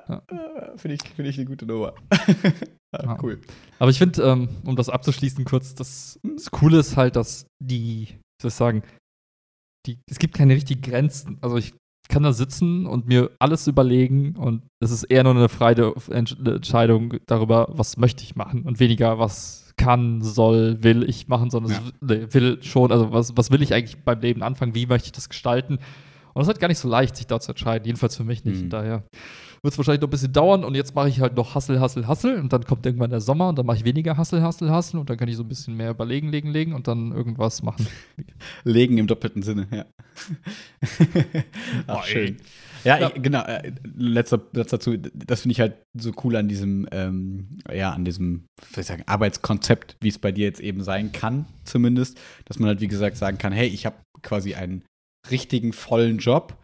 Finde ich, find ich eine gute Nummer. ja, (laughs) Ja. cool. Aber ich finde, ähm, um das abzuschließen kurz, das, das Coole ist halt, dass die, soll ich sagen, die, es gibt keine richtigen Grenzen. Also ich kann da sitzen und mir alles überlegen und es ist eher nur eine freie Entsch- Entscheidung darüber, was möchte ich machen und weniger, was kann, soll, will ich machen, sondern Ja. es nee, will schon, also was, was will ich eigentlich beim Leben anfangen, wie möchte ich das gestalten. Und es ist halt gar nicht so leicht, sich da zu entscheiden, jedenfalls für mich nicht. Mhm. Daher wird es wahrscheinlich noch ein bisschen dauern und jetzt mache ich halt noch Hassel, Hassel, Hassel und dann kommt irgendwann der Sommer und dann mache ich weniger Hassel, Hassel, Hassel und dann kann ich so ein bisschen mehr überlegen, legen, legen und dann irgendwas machen. (laughs) Legen im doppelten Sinne, ja. Ach, schön. Ja, Ja. Ich, genau. Äh, letzter Satz dazu. Das finde ich halt so cool an diesem, ähm, ja, an diesem, ich sagen, Arbeitskonzept, wie es bei dir jetzt eben sein kann, zumindest, dass man halt, wie gesagt, sagen kann, hey, ich habe quasi einen richtigen, vollen Job,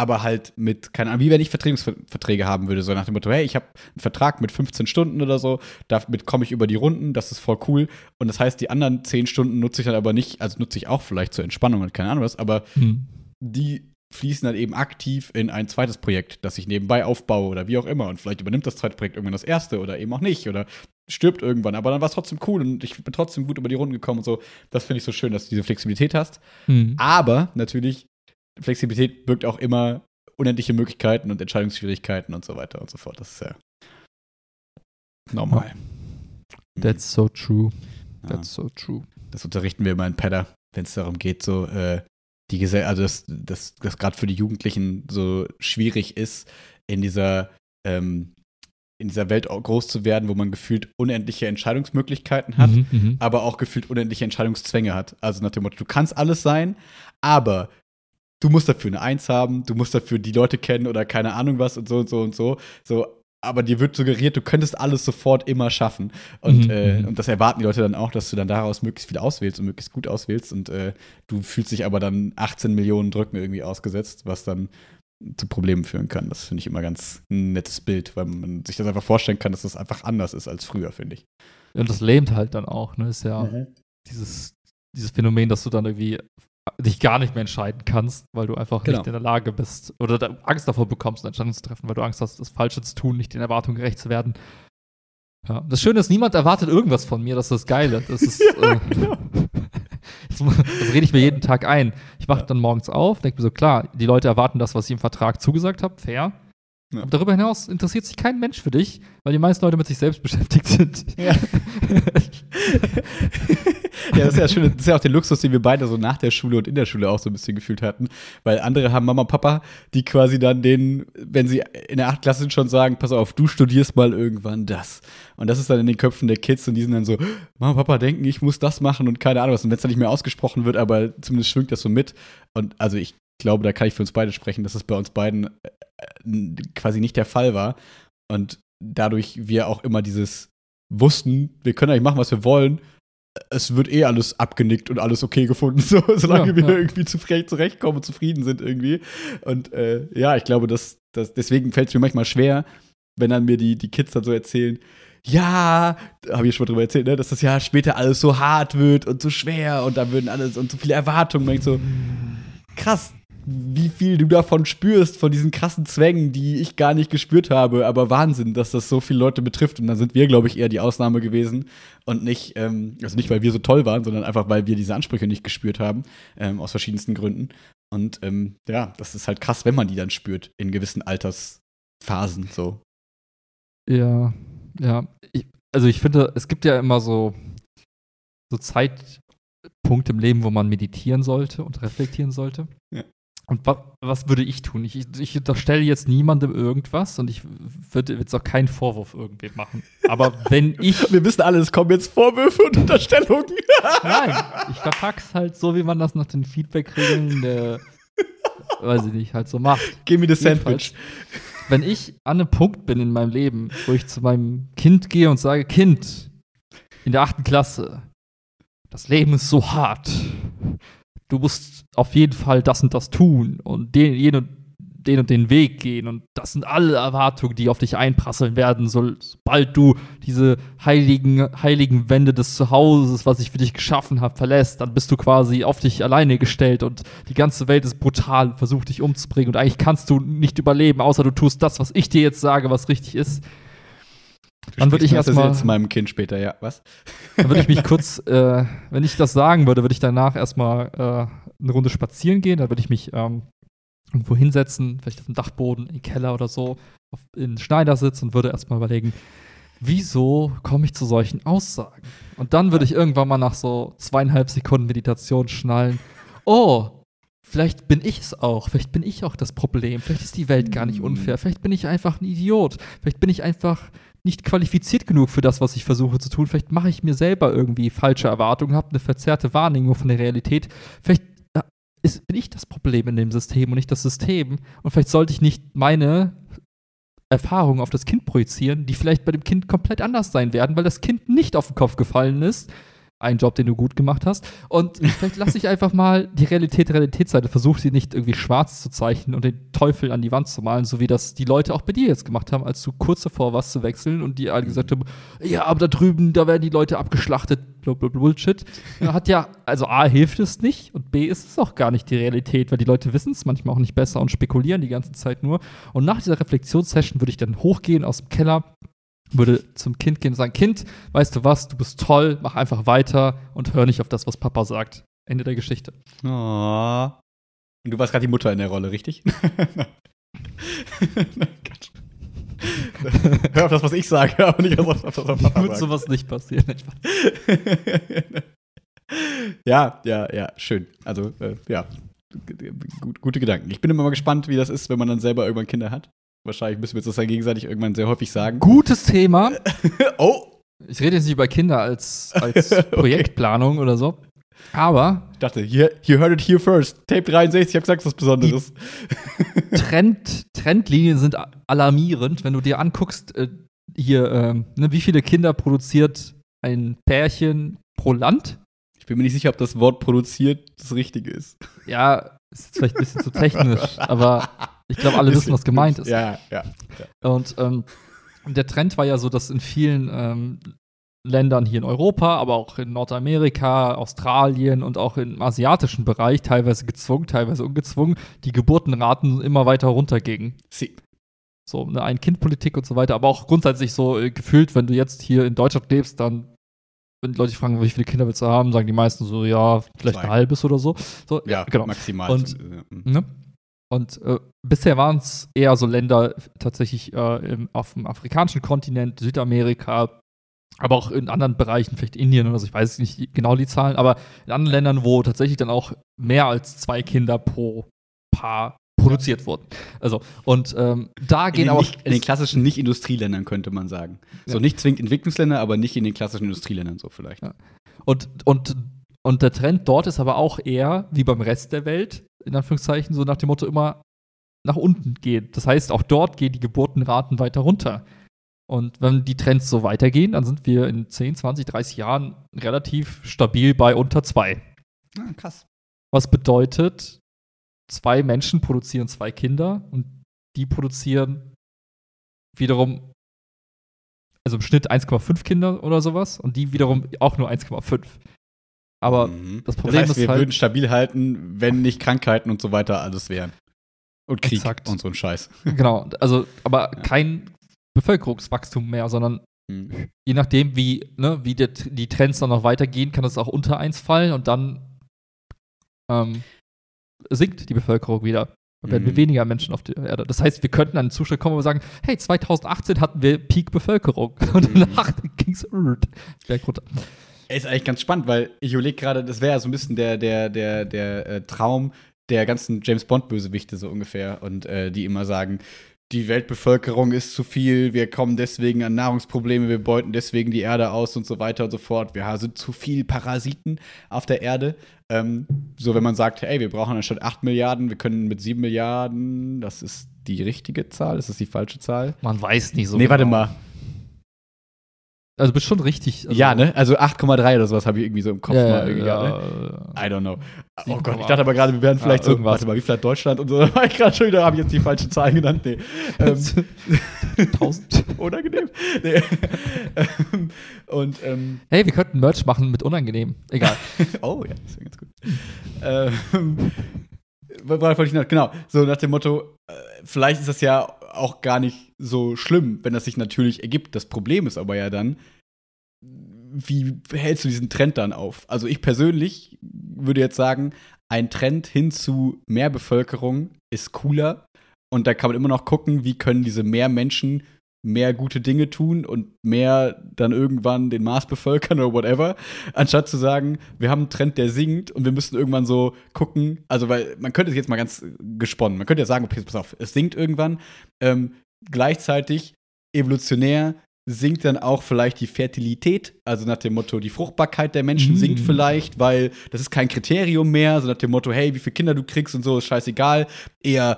aber halt mit, keine Ahnung, wie wenn ich Vertretungsverträge haben würde, so nach dem Motto, hey, ich habe einen Vertrag mit 15 Stunden oder so, damit komme ich über die Runden, das ist voll cool. Und das heißt, die anderen 10 Stunden nutze ich dann aber nicht, also nutze ich auch vielleicht zur Entspannung und keine Ahnung was, aber die fließen dann eben aktiv in ein zweites Projekt, das ich nebenbei aufbaue oder wie auch immer. Und vielleicht übernimmt das zweite Projekt irgendwann das erste oder eben auch nicht oder stirbt irgendwann. Aber dann war es trotzdem cool und ich bin trotzdem gut über die Runden gekommen und so. Das finde ich so schön, dass du diese Flexibilität hast. Mhm. Aber natürlich, Flexibilität birgt auch immer unendliche Möglichkeiten und Entscheidungsschwierigkeiten und so weiter und so fort. Das ist ja normal. That's so true. Ja. That's so true. Das unterrichten wir immer in Pedder, wenn es darum geht, so äh, die Gesell also dass das, das gerade für die Jugendlichen so schwierig ist, in dieser ähm, in dieser Welt groß zu werden, wo man gefühlt unendliche Entscheidungsmöglichkeiten hat, Mhm, mhm. aber auch gefühlt unendliche Entscheidungszwänge hat. Also nach dem Motto, du kannst alles sein, aber du musst dafür eine Eins haben, du musst dafür die Leute kennen oder keine Ahnung was und so und so und so. So, aber dir wird suggeriert, du könntest alles sofort immer schaffen. Und, Mhm, äh, mhm. und das erwarten die Leute dann auch, dass du dann daraus möglichst viel auswählst und möglichst gut auswählst. Und äh, du fühlst dich aber dann 18 Millionen Drücken irgendwie ausgesetzt, was dann zu Problemen führen kann. Das finde ich immer ganz ein nettes Bild, weil man sich das einfach vorstellen kann, dass das einfach anders ist als früher, finde ich. Und das lähmt halt dann auch, ne? Ist ja dieses, dieses Phänomen, dass du dann irgendwie dich gar nicht mehr entscheiden kannst, weil du einfach Genau. nicht in der Lage bist oder da Angst davor bekommst, eine Entscheidung zu treffen, weil du Angst hast, das Falsche zu tun, nicht den Erwartungen gerecht zu werden. Ja. Das Schöne ist, niemand erwartet irgendwas von mir, das ist das Geile. Das ist, (laughs) Ja, äh, genau. (laughs) das, rede ich mir jeden Tag ein. Ich wache dann morgens auf, denke mir so, klar, die Leute erwarten das, was ich im Vertrag zugesagt habe, fair. Ja. Aber darüber hinaus interessiert sich kein Mensch für dich, weil die meisten Leute mit sich selbst (laughs) beschäftigt sind. Ja. (laughs) ja, das ist ja schön. Das ist ja auch der Luxus, den wir beide so nach der Schule und in der Schule auch so ein bisschen gefühlt hatten. Weil andere haben Mama und Papa, die quasi dann denen, wenn sie in der 8. Klasse sind, schon sagen, pass auf, du studierst mal irgendwann das. Und das ist dann in den Köpfen der Kids und die sind dann so, Mama und Papa denken, ich muss das machen und keine Ahnung was. Und wenn es dann nicht mehr ausgesprochen wird, aber zumindest schwingt das so mit. Und also ich glaube, da kann ich für uns beide sprechen, dass es bei uns beiden äh, quasi nicht der Fall war. Und dadurch wir auch immer dieses wussten, wir können eigentlich machen, was wir wollen. Es wird eh alles abgenickt und alles okay gefunden, (laughs) so, solange ja, wir ja. irgendwie zurechtkommen und zufrieden sind irgendwie. Und äh, ja, ich glaube, dass, dass deswegen fällt es mir manchmal schwer, wenn dann mir die, die Kids dann so erzählen, ja, habe ich schon mal drüber erzählt, ne, dass das ja später alles so hart wird und so schwer und da würden alles und so viele Erwartungen. Und ich so, krass, wie viel du davon spürst, von diesen krassen Zwängen, die ich gar nicht gespürt habe. Aber Wahnsinn, dass das so viele Leute betrifft. Und dann sind wir, glaube ich, eher die Ausnahme gewesen. Und nicht, ähm, also nicht, weil wir so toll waren, sondern einfach, weil wir diese Ansprüche nicht gespürt haben, ähm, aus verschiedensten Gründen. Und ähm, ja, das ist halt krass, wenn man die dann spürt, in gewissen Altersphasen so. Ja, ja. Ich, also ich finde, es gibt ja immer so, so Zeitpunkte im Leben, wo man meditieren sollte und reflektieren sollte. Ja. Und wa was würde ich tun? Ich, ich unterstelle jetzt niemandem irgendwas und ich würde jetzt auch keinen Vorwurf irgendwem machen. Aber (laughs) wenn ich. Wir wissen alle, es kommen jetzt Vorwürfe und Unterstellungen. Nein, ich (laughs) verpack's halt so, wie man das nach den Feedback-Regeln der. weiß ich nicht, halt so macht. Give me the sandwich. Wenn ich an einem Punkt bin in meinem Leben, wo ich zu meinem Kind gehe und sage: Kind, in der achten Klasse, das Leben ist so hart du musst auf jeden Fall das und das tun und den, den, den und den Weg gehen. Und das sind alle Erwartungen, die auf dich einprasseln werden, sobald du diese heiligen, heiligen Wände des Zuhauses, was ich für dich geschaffen habe, verlässt. Dann bist du quasi auf dich alleine gestellt und die ganze Welt ist brutal, versucht dich umzubringen. Und eigentlich kannst du nicht überleben, außer du tust das, was ich dir jetzt sage, was richtig ist. Dann würde ich erstmal zu meinem Kind später, ja, was? Dann würde ich mich (laughs) kurz, äh, wenn ich das sagen würde, würde ich danach erstmal äh, eine Runde spazieren gehen. Dann würde ich mich ähm, irgendwo hinsetzen, vielleicht auf dem Dachboden, im Keller oder so, auf, in Schneidersitz und würde erstmal überlegen, wieso komme ich zu solchen Aussagen? Und dann würde ich irgendwann mal nach so zweieinhalb Sekunden Meditation schnallen, oh, Vielleicht bin ich es auch. Vielleicht bin ich auch das Problem. Vielleicht ist die Welt gar nicht unfair. Vielleicht bin ich einfach ein Idiot. Vielleicht bin ich einfach nicht qualifiziert genug für das, was ich versuche zu tun. Vielleicht mache ich mir selber irgendwie falsche Erwartungen, habe eine verzerrte Wahrnehmung von der Realität. Vielleicht ist, bin ich das Problem in dem System und nicht das System. Und vielleicht sollte ich nicht meine Erfahrungen auf das Kind projizieren, die vielleicht bei dem Kind komplett anders sein werden, weil das Kind nicht auf den Kopf gefallen ist ein Job, den du gut gemacht hast. Und (laughs) vielleicht lasse ich einfach mal die Realität Realitätsseite, versuche sie nicht irgendwie schwarz zu zeichnen und den Teufel an die Wand zu malen, so wie das die Leute auch bei dir jetzt gemacht haben, als du kurz davor warst zu wechseln und die alle gesagt haben, ja, aber da drüben, da werden die Leute abgeschlachtet, Bullshit. (laughs) Hat ja, also A, hilft es nicht und B, ist es auch gar nicht die Realität, weil die Leute wissen es manchmal auch nicht besser und spekulieren die ganze Zeit nur. Und nach dieser Reflexionssession würde ich dann hochgehen aus dem Keller, würde zum Kind gehen und sagen, Kind, weißt du was, du bist toll, mach einfach weiter und hör nicht auf das, was Papa sagt. Ende der Geschichte. Oh. Und du warst gerade die Mutter in der Rolle, richtig? (laughs) (laughs) hör auf das, was ich sage, aber nicht auf das, was Papa sagt. Wird sowas nicht passieren. (laughs) ja, ja, ja, schön. Also, äh, ja, gute Gedanken. Ich bin immer mal gespannt, wie das ist, wenn man dann selber irgendwann Kinder hat. Wahrscheinlich müssen wir uns das ja gegenseitig irgendwann sehr häufig sagen. Gutes Thema. (laughs) oh. Ich rede jetzt nicht über Kinder als, als (laughs) Projektplanung oder so. Aber. Ich dachte, you, you heard it here first. Tape 63, ich hab gesagt, was Besonderes. Trend, Trendlinien sind alarmierend, wenn du dir anguckst, äh, hier, ähm, ne, wie viele Kinder produziert ein Pärchen pro Land? Ich bin mir nicht sicher, ob das Wort produziert das Richtige ist. Ja, ist vielleicht ein bisschen zu technisch, (laughs) aber ich glaube, alle wissen, was gemeint ist. Ja, ja. ja. Und ähm, der Trend war ja so, dass in vielen ähm, Ländern hier in Europa, aber auch in Nordamerika, Australien und auch im asiatischen Bereich, teilweise gezwungen, teilweise ungezwungen, die Geburtenraten immer weiter runtergingen. Sie. So, eine Ein-Kind-Politik und so weiter, aber auch grundsätzlich so äh, gefühlt, wenn du jetzt hier in Deutschland lebst, dann wenn die Leute fragen, wie viele Kinder willst du haben, sagen die meisten so, ja, vielleicht Zwei. ein halbes oder so. so ja, genau. maximal. Und, ne? Und äh, bisher waren es eher so Länder tatsächlich äh, im, auf dem afrikanischen Kontinent, Südamerika, aber auch in anderen Bereichen, vielleicht Indien oder so, ich weiß nicht genau die Zahlen, aber in anderen Ländern, wo tatsächlich dann auch mehr als zwei Kinder pro Paar produziert wurden. Also, und ähm, da gehen auch. in den klassischen Nicht-Industrieländern könnte man sagen. Ja. So nicht zwingend Entwicklungsländer, aber nicht in den klassischen Industrieländern so vielleicht. Ja. Und, und, und der Trend dort ist aber auch eher, wie beim Rest der Welt, in Anführungszeichen, so nach dem Motto immer nach unten geht. Das heißt, auch dort gehen die Geburtenraten weiter runter. Und wenn die Trends so weitergehen, dann sind wir in 10, 20, 30 Jahren relativ stabil bei unter zwei. Ah, krass. Was bedeutet, zwei Menschen produzieren zwei Kinder und die produzieren wiederum, also im Schnitt 1,5 Kinder oder sowas und die wiederum auch nur 1,5. Aber Mhm. das Problem heißt, ist wir halt- würden stabil halten, wenn nicht Krankheiten und so weiter alles wären. Und Krieg Exakt. und so ein Scheiß. (laughs) genau, also aber kein Bevölkerungswachstum mehr, sondern Mhm. je nachdem, wie, ne, wie der, die Trends dann noch weitergehen, kann es auch unter 1 fallen und dann ähm, sinkt die Bevölkerung wieder. Dann werden wir Mhm. weniger Menschen auf der Erde. Das heißt, wir könnten an einen Zustand kommen, wo wir sagen, hey, 2018 hatten wir Peak Bevölkerung (laughs) und Mhm. danach ging es berg (laughs) runter. Ist eigentlich ganz spannend, weil ich überlege gerade, das wäre ja so ein bisschen der, der, der, der äh, Traum der ganzen James Bond-Bösewichte so ungefähr. Und äh, die immer sagen, die Weltbevölkerung ist zu viel, wir kommen deswegen an Nahrungsprobleme, wir beuten deswegen die Erde aus und so weiter und so fort. Wir sind zu viel Parasiten auf der Erde. Ähm, so, wenn man sagt, hey, wir brauchen anstatt 8 Milliarden, wir können mit 7 Milliarden, das ist die richtige Zahl, ist das die falsche Zahl? Man weiß nicht so nee, warte genau. mal. Also bist schon richtig. Also, ja, ne? Also 8,3 oder sowas habe ich irgendwie so im Kopf Ja, mal. ja, ja, ne? I don't know. Oh Gott, ich dachte aber gerade, wir wären vielleicht so, irgendwas. warte mal, wie viel hat Deutschland und so, (laughs) da war ich gerade schon wieder, habe ich jetzt die falsche Zahl genannt, nee. (laughs) Ähm, 1000. (laughs) unangenehm. Nee. Ähm, und, ähm, Hey, wir könnten Merch machen mit unangenehm. Egal. oh ja, das wäre ganz gut. ähm, worauf wollte ich noch? Genau, so nach dem Motto, äh, vielleicht ist das ja auch gar nicht so schlimm, wenn das sich natürlich ergibt. Das Problem ist aber ja dann, wie hältst du diesen Trend dann auf? Also ich persönlich würde jetzt sagen, ein Trend hin zu mehr Bevölkerung ist cooler und da kann man immer noch gucken, wie können diese mehr Menschen mehr gute Dinge tun und mehr dann irgendwann den Mars bevölkern oder whatever, anstatt zu sagen, wir haben einen Trend, der sinkt und wir müssen irgendwann so gucken, also weil man könnte es jetzt mal ganz gesponnen, man könnte ja sagen, okay, pass auf, es sinkt irgendwann, ähm, gleichzeitig evolutionär sinkt dann auch vielleicht die Fertilität, also nach dem Motto, die Fruchtbarkeit der Menschen Mm. sinkt vielleicht, weil das ist kein Kriterium mehr, so nach dem Motto, hey, wie viele Kinder du kriegst und so, ist scheißegal, eher äh,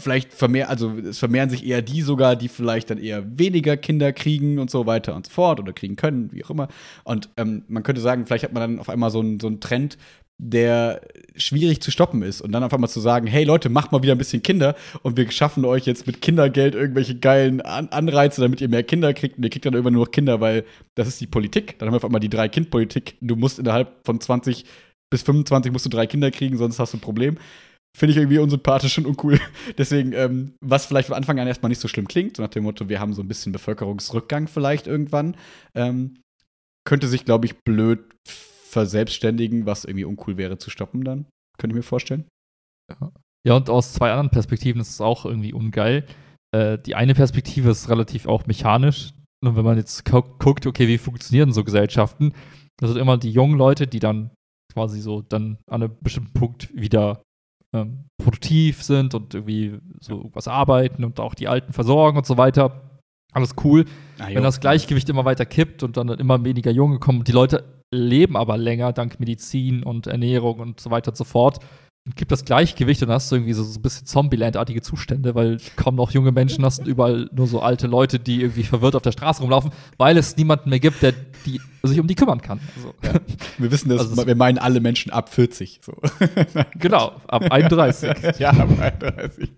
vielleicht vermehren, also es vermehren sich eher die sogar, die vielleicht dann eher weniger Kinder kriegen und so weiter und so fort oder kriegen können, wie auch immer. Und ähm, man könnte sagen, vielleicht hat man dann auf einmal so einen so einen Trend, der schwierig zu stoppen ist. Und dann auf einmal zu sagen, hey Leute, macht mal wieder ein bisschen Kinder und wir schaffen euch jetzt mit Kindergeld irgendwelche geilen An Anreize, damit ihr mehr Kinder kriegt und ihr kriegt dann irgendwann nur noch Kinder, weil das ist die Politik. Dann haben wir auf einmal die Drei-Kind-Politik. Du musst innerhalb von 20 bis 25 musst du drei Kinder kriegen, sonst hast du ein Problem. Finde ich irgendwie unsympathisch und uncool. (laughs) Deswegen, ähm, was vielleicht von Anfang an erstmal nicht so schlimm klingt, so nach dem Motto, wir haben so ein bisschen Bevölkerungsrückgang vielleicht irgendwann, ähm, könnte sich, glaube ich, blöd verselbstständigen, was irgendwie uncool wäre zu stoppen dann. Könnte ich mir vorstellen. Ja, und aus zwei anderen Perspektiven ist es auch irgendwie ungeil. Äh, die eine Perspektive ist relativ auch mechanisch. Und wenn man jetzt gu guckt, okay, wie funktionieren so Gesellschaften, das sind immer die jungen Leute, die dann quasi so dann an einem bestimmten Punkt wieder ähm, produktiv sind und irgendwie so irgendwas arbeiten und auch die Alten versorgen und so weiter. Alles cool. Ah, Wenn das Gleichgewicht immer weiter kippt und dann immer weniger Junge kommen und die Leute leben aber länger dank Medizin und Ernährung und so weiter und so fort, kippt das Gleichgewicht und dann hast du irgendwie so, so ein bisschen Zombieland-artige Zustände, weil kaum noch junge Menschen hast und (laughs) überall nur so alte Leute, die irgendwie verwirrt auf der Straße rumlaufen, weil es niemanden mehr gibt, der die, sich um die kümmern kann. Also, Wir wissen das, Also wir meinen alle Menschen ab 40. So. (laughs) genau, ab 31. (laughs) ja, ab 31.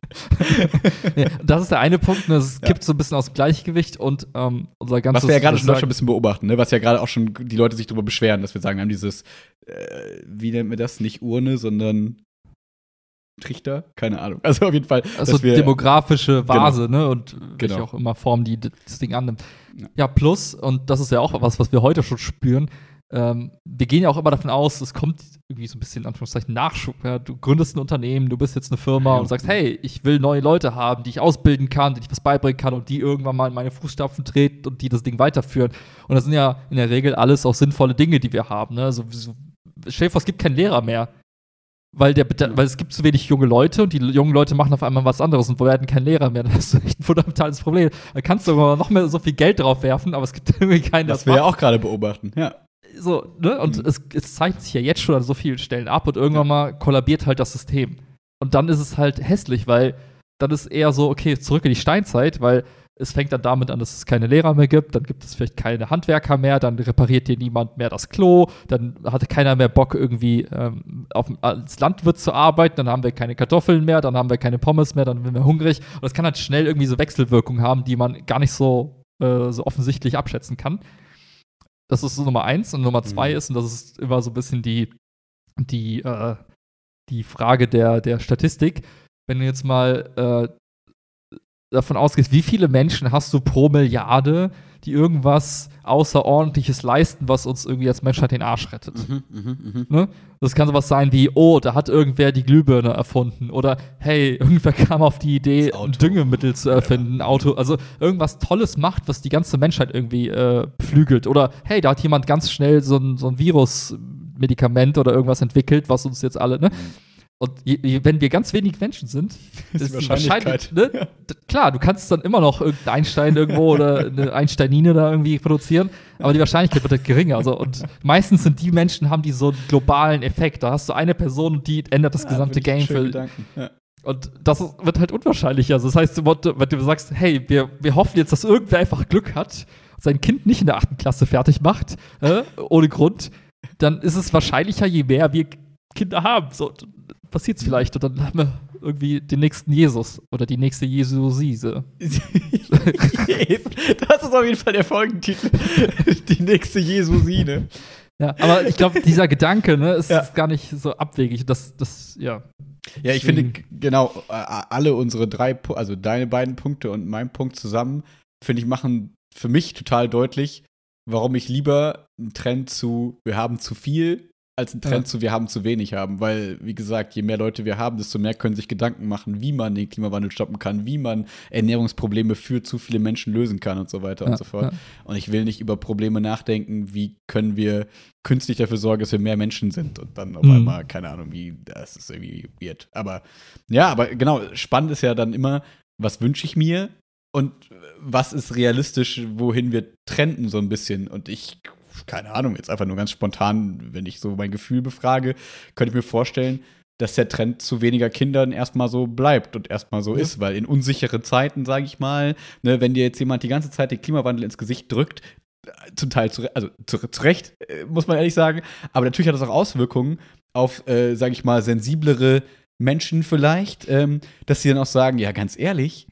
Ja, das ist der eine Punkt, ne, es Ja. kippt so ein bisschen aus dem Gleichgewicht und ähm, unser ganzes Was wir ja gerade schon ein bisschen beobachten, ne? was ja gerade auch schon die Leute sich darüber beschweren, dass wir sagen, wir haben dieses, äh, wie nennt man das, nicht Urne, sondern Trichter? Keine Ahnung. Also auf jeden Fall, Also wir, demografische Vase, ne? Und welche Genau. auch immer Form die das Ding annimmt. Ja. Ja. plus, und das ist ja auch was, was wir heute schon spüren, ähm, wir gehen ja auch immer davon aus, es kommt irgendwie so ein bisschen in Anführungszeichen Nachschub. Ja? Du gründest ein Unternehmen, du bist jetzt eine Firma Ja. und sagst, hey, ich will neue Leute haben, die ich ausbilden kann, denen ich was beibringen kann und die irgendwann mal in meine Fußstapfen treten und die das Ding weiterführen. Und das sind ja in der Regel alles auch sinnvolle Dinge, die wir haben. Ne? So, so, vor, es gibt keinen Lehrer mehr. Weil, der, Ja. weil es gibt zu wenig junge Leute und die jungen Leute machen auf einmal was anderes und werden kein Lehrer mehr. (laughs) Das ist echt ein fundamentales Problem. Da kannst du aber noch mehr so viel Geld drauf werfen, aber es gibt (laughs) irgendwie keinen, der was das wir ja macht. auch gerade beobachten. Ja. so, ne? Und Mhm. es, es zeigt sich ja jetzt schon an so vielen Stellen ab und irgendwann mal kollabiert halt das System. Und dann ist es halt hässlich, weil dann ist eher so, okay, zurück in die Steinzeit, weil es fängt dann damit an, dass es keine Lehrer mehr gibt, dann gibt es vielleicht keine Handwerker mehr, dann repariert dir niemand mehr das Klo, dann hatte keiner mehr Bock, irgendwie ähm, auf, als Landwirt zu arbeiten, dann haben wir keine Kartoffeln mehr, dann haben wir keine Pommes mehr, dann sind wir hungrig. Und das kann halt schnell irgendwie so Wechselwirkungen haben, die man gar nicht so, äh, so offensichtlich abschätzen kann. Das ist so Nummer eins. Und Nummer zwei Mhm. ist, und das ist immer so ein bisschen die, die, äh, die Frage der, der Statistik, wenn du jetzt mal äh, davon ausgehst, wie viele Menschen hast du pro Milliarde, die irgendwas Außerordentliches leisten, was uns irgendwie als Menschheit den Arsch rettet. Mhm, mhm, mhm. Ne? Das kann sowas sein wie, oh, da hat irgendwer die Glühbirne erfunden. Oder hey, (laughs) irgendwer kam auf die Idee, ein Düngemittel zu erfinden, ein Auto. Also irgendwas Tolles macht, was die ganze Menschheit irgendwie äh, beflügelt. Oder hey, da hat jemand ganz schnell so ein, so ein Virus-Medikament oder irgendwas entwickelt, was uns jetzt alle, ne? Und je, je, wenn wir ganz wenig Menschen sind, (laughs) Ist ist die die Wahrscheinlichkeit. Wahrscheinlichkeit, ne? Klar, du kannst dann immer noch irgendeinen Einstein irgendwo oder eine Einsteinine da irgendwie produzieren, aber die Wahrscheinlichkeit wird halt geringer. Also, und meistens sind die Menschen, haben die so einen globalen Effekt. Da hast du eine Person die ändert das Ja, gesamte Game für. Ja. Und das wird halt unwahrscheinlicher. Also, das heißt, wenn du sagst, hey, wir, wir hoffen jetzt, dass irgendwer einfach Glück hat, sein Kind nicht in der achten Klasse fertig macht, äh, ohne Grund, dann ist es wahrscheinlicher, je mehr wir Kinder haben. So passiert es vielleicht. Und dann haben wir irgendwie den nächsten Jesus oder die nächste Jesusise. (laughs) das ist auf jeden Fall der Folgentitel. (laughs) Die nächste Jesusine. Ja, aber ich glaube, dieser Gedanke, ne, ist, Ja. ist gar nicht so abwegig. Das, das, ja. Ja, ich Deswegen- finde, genau, alle unsere drei, also deine beiden Punkte und mein Punkt zusammen, finde ich, machen für mich total deutlich, warum ich lieber einen Trend zu, wir haben zu viel, als einen Trend Ja. zu, wir haben zu wenig haben. Weil, wie gesagt, je mehr Leute wir haben, desto mehr können sich Gedanken machen, wie man den Klimawandel stoppen kann, wie man Ernährungsprobleme für zu viele Menschen lösen kann und so weiter ja, und so fort. Ja. Und ich will nicht über Probleme nachdenken, wie können wir künstlich dafür sorgen, dass wir mehr Menschen sind und dann auf Mhm. einmal, keine Ahnung, wie, das ist irgendwie weird. Aber ja, aber genau, spannend ist ja dann immer, was wünsche ich mir und was ist realistisch, wohin wir trenden so ein bisschen. Und ich, keine Ahnung, jetzt einfach nur ganz spontan, wenn ich so mein Gefühl befrage, könnte ich mir vorstellen, dass der Trend zu weniger Kindern erstmal so bleibt und erstmal so Ja. ist, weil in unsichere Zeiten, sage ich mal, ne, wenn dir jetzt jemand die ganze Zeit den Klimawandel ins Gesicht drückt, äh, zum Teil zu, also zu, zu Recht, äh, muss man ehrlich sagen, aber natürlich hat das auch Auswirkungen auf, äh, sage ich mal, sensiblere Menschen vielleicht, ähm, dass sie dann auch sagen, ja, ganz ehrlich,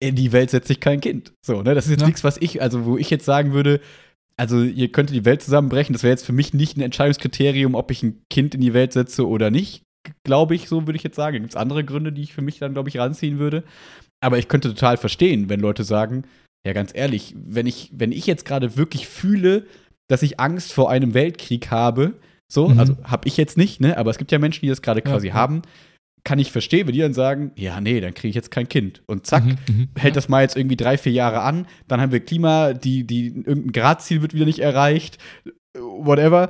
in die Welt setze ich kein Kind. So, ne, das ist jetzt Ja. nichts, was ich, also wo ich jetzt sagen würde, also ihr könntet die Welt zusammenbrechen, das wäre jetzt für mich nicht ein Entscheidungskriterium, ob ich ein Kind in die Welt setze oder nicht, glaube ich, so würde ich jetzt sagen. Da gibt es andere Gründe, die ich für mich dann, glaube ich, ranziehen würde. Aber ich könnte total verstehen, wenn Leute sagen, ja, ganz ehrlich, wenn ich, wenn ich jetzt gerade wirklich fühle, dass ich Angst vor einem Weltkrieg habe, so, Mhm. also habe ich jetzt nicht, ne? Aber es gibt ja Menschen, die das gerade quasi ja. haben. Kann ich verstehen, wenn die dann sagen, ja, nee, dann kriege ich jetzt kein Kind. Und zack, Mhm, mhm. hält das mal jetzt irgendwie drei, vier Jahre an, dann haben wir Klima, die, die, irgendein Gradziel wird wieder nicht erreicht, whatever.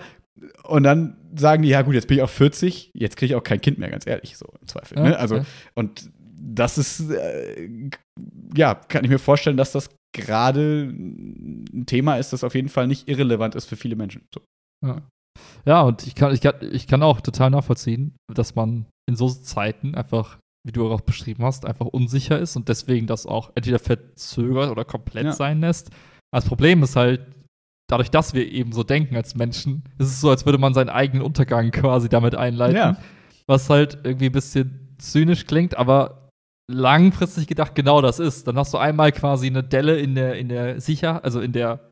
Und dann sagen die, ja gut, jetzt bin ich auch 40, jetzt kriege ich auch kein Kind mehr, ganz ehrlich, so im Zweifel. Ja, ne? Also, ja. und das ist, äh, ja, kann ich mir vorstellen, dass das gerade ein Thema ist, das auf jeden Fall nicht irrelevant ist für viele Menschen. So. Ja. Ja, und ich kann, ich, kann, ich kann auch total nachvollziehen, dass man in so Zeiten einfach, wie du auch beschrieben hast, einfach unsicher ist und deswegen das auch entweder verzögert oder komplett Ja. sein lässt. Das Problem ist halt, dadurch, dass wir eben so denken als Menschen, ist es so, als würde man seinen eigenen Untergang quasi damit einleiten. Ja. Was halt irgendwie ein bisschen zynisch klingt, aber langfristig gedacht genau das ist. Dann hast du einmal quasi eine Delle in der, in der sicher, also in der,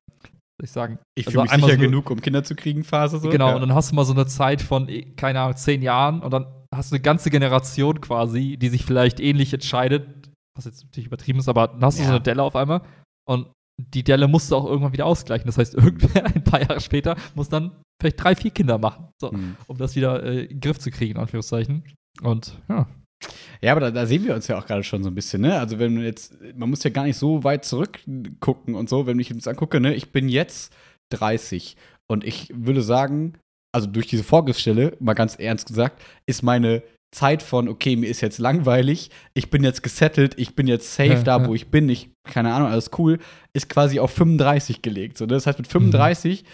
ich sagen, Ich Also fühle mich sicher so- genug, um Kinder zu kriegen, Phase. So. Genau, ja. und dann hast du mal so eine Zeit von, eh, keine Ahnung, zehn Jahren und dann hast du eine ganze Generation quasi, die sich vielleicht ähnlich entscheidet, was jetzt natürlich übertrieben ist, aber dann hast du so Ja. eine Delle auf einmal und die Delle musst du auch irgendwann wieder ausgleichen. Das heißt, (laughs) irgendwer ein paar Jahre später muss dann vielleicht drei, vier Kinder machen, so, Hm. um das wieder äh, in den Griff zu kriegen, in Anführungszeichen. Und ja. Ja, aber da, da sehen wir uns ja auch gerade schon so ein bisschen, ne? Also wenn man jetzt, man muss ja gar nicht so weit zurückgucken und so, wenn ich jetzt angucke, ne, ich bin jetzt 30 und ich würde sagen, also durch diese Vorgriffsstelle, mal ganz ernst gesagt, ist meine Zeit von, okay, mir ist jetzt langweilig, ich bin jetzt gesettelt, ich bin jetzt safe Ja, da, ja. wo ich bin, ich, keine Ahnung, alles cool, ist quasi auf 35 gelegt. So, ne? Das heißt, mit 35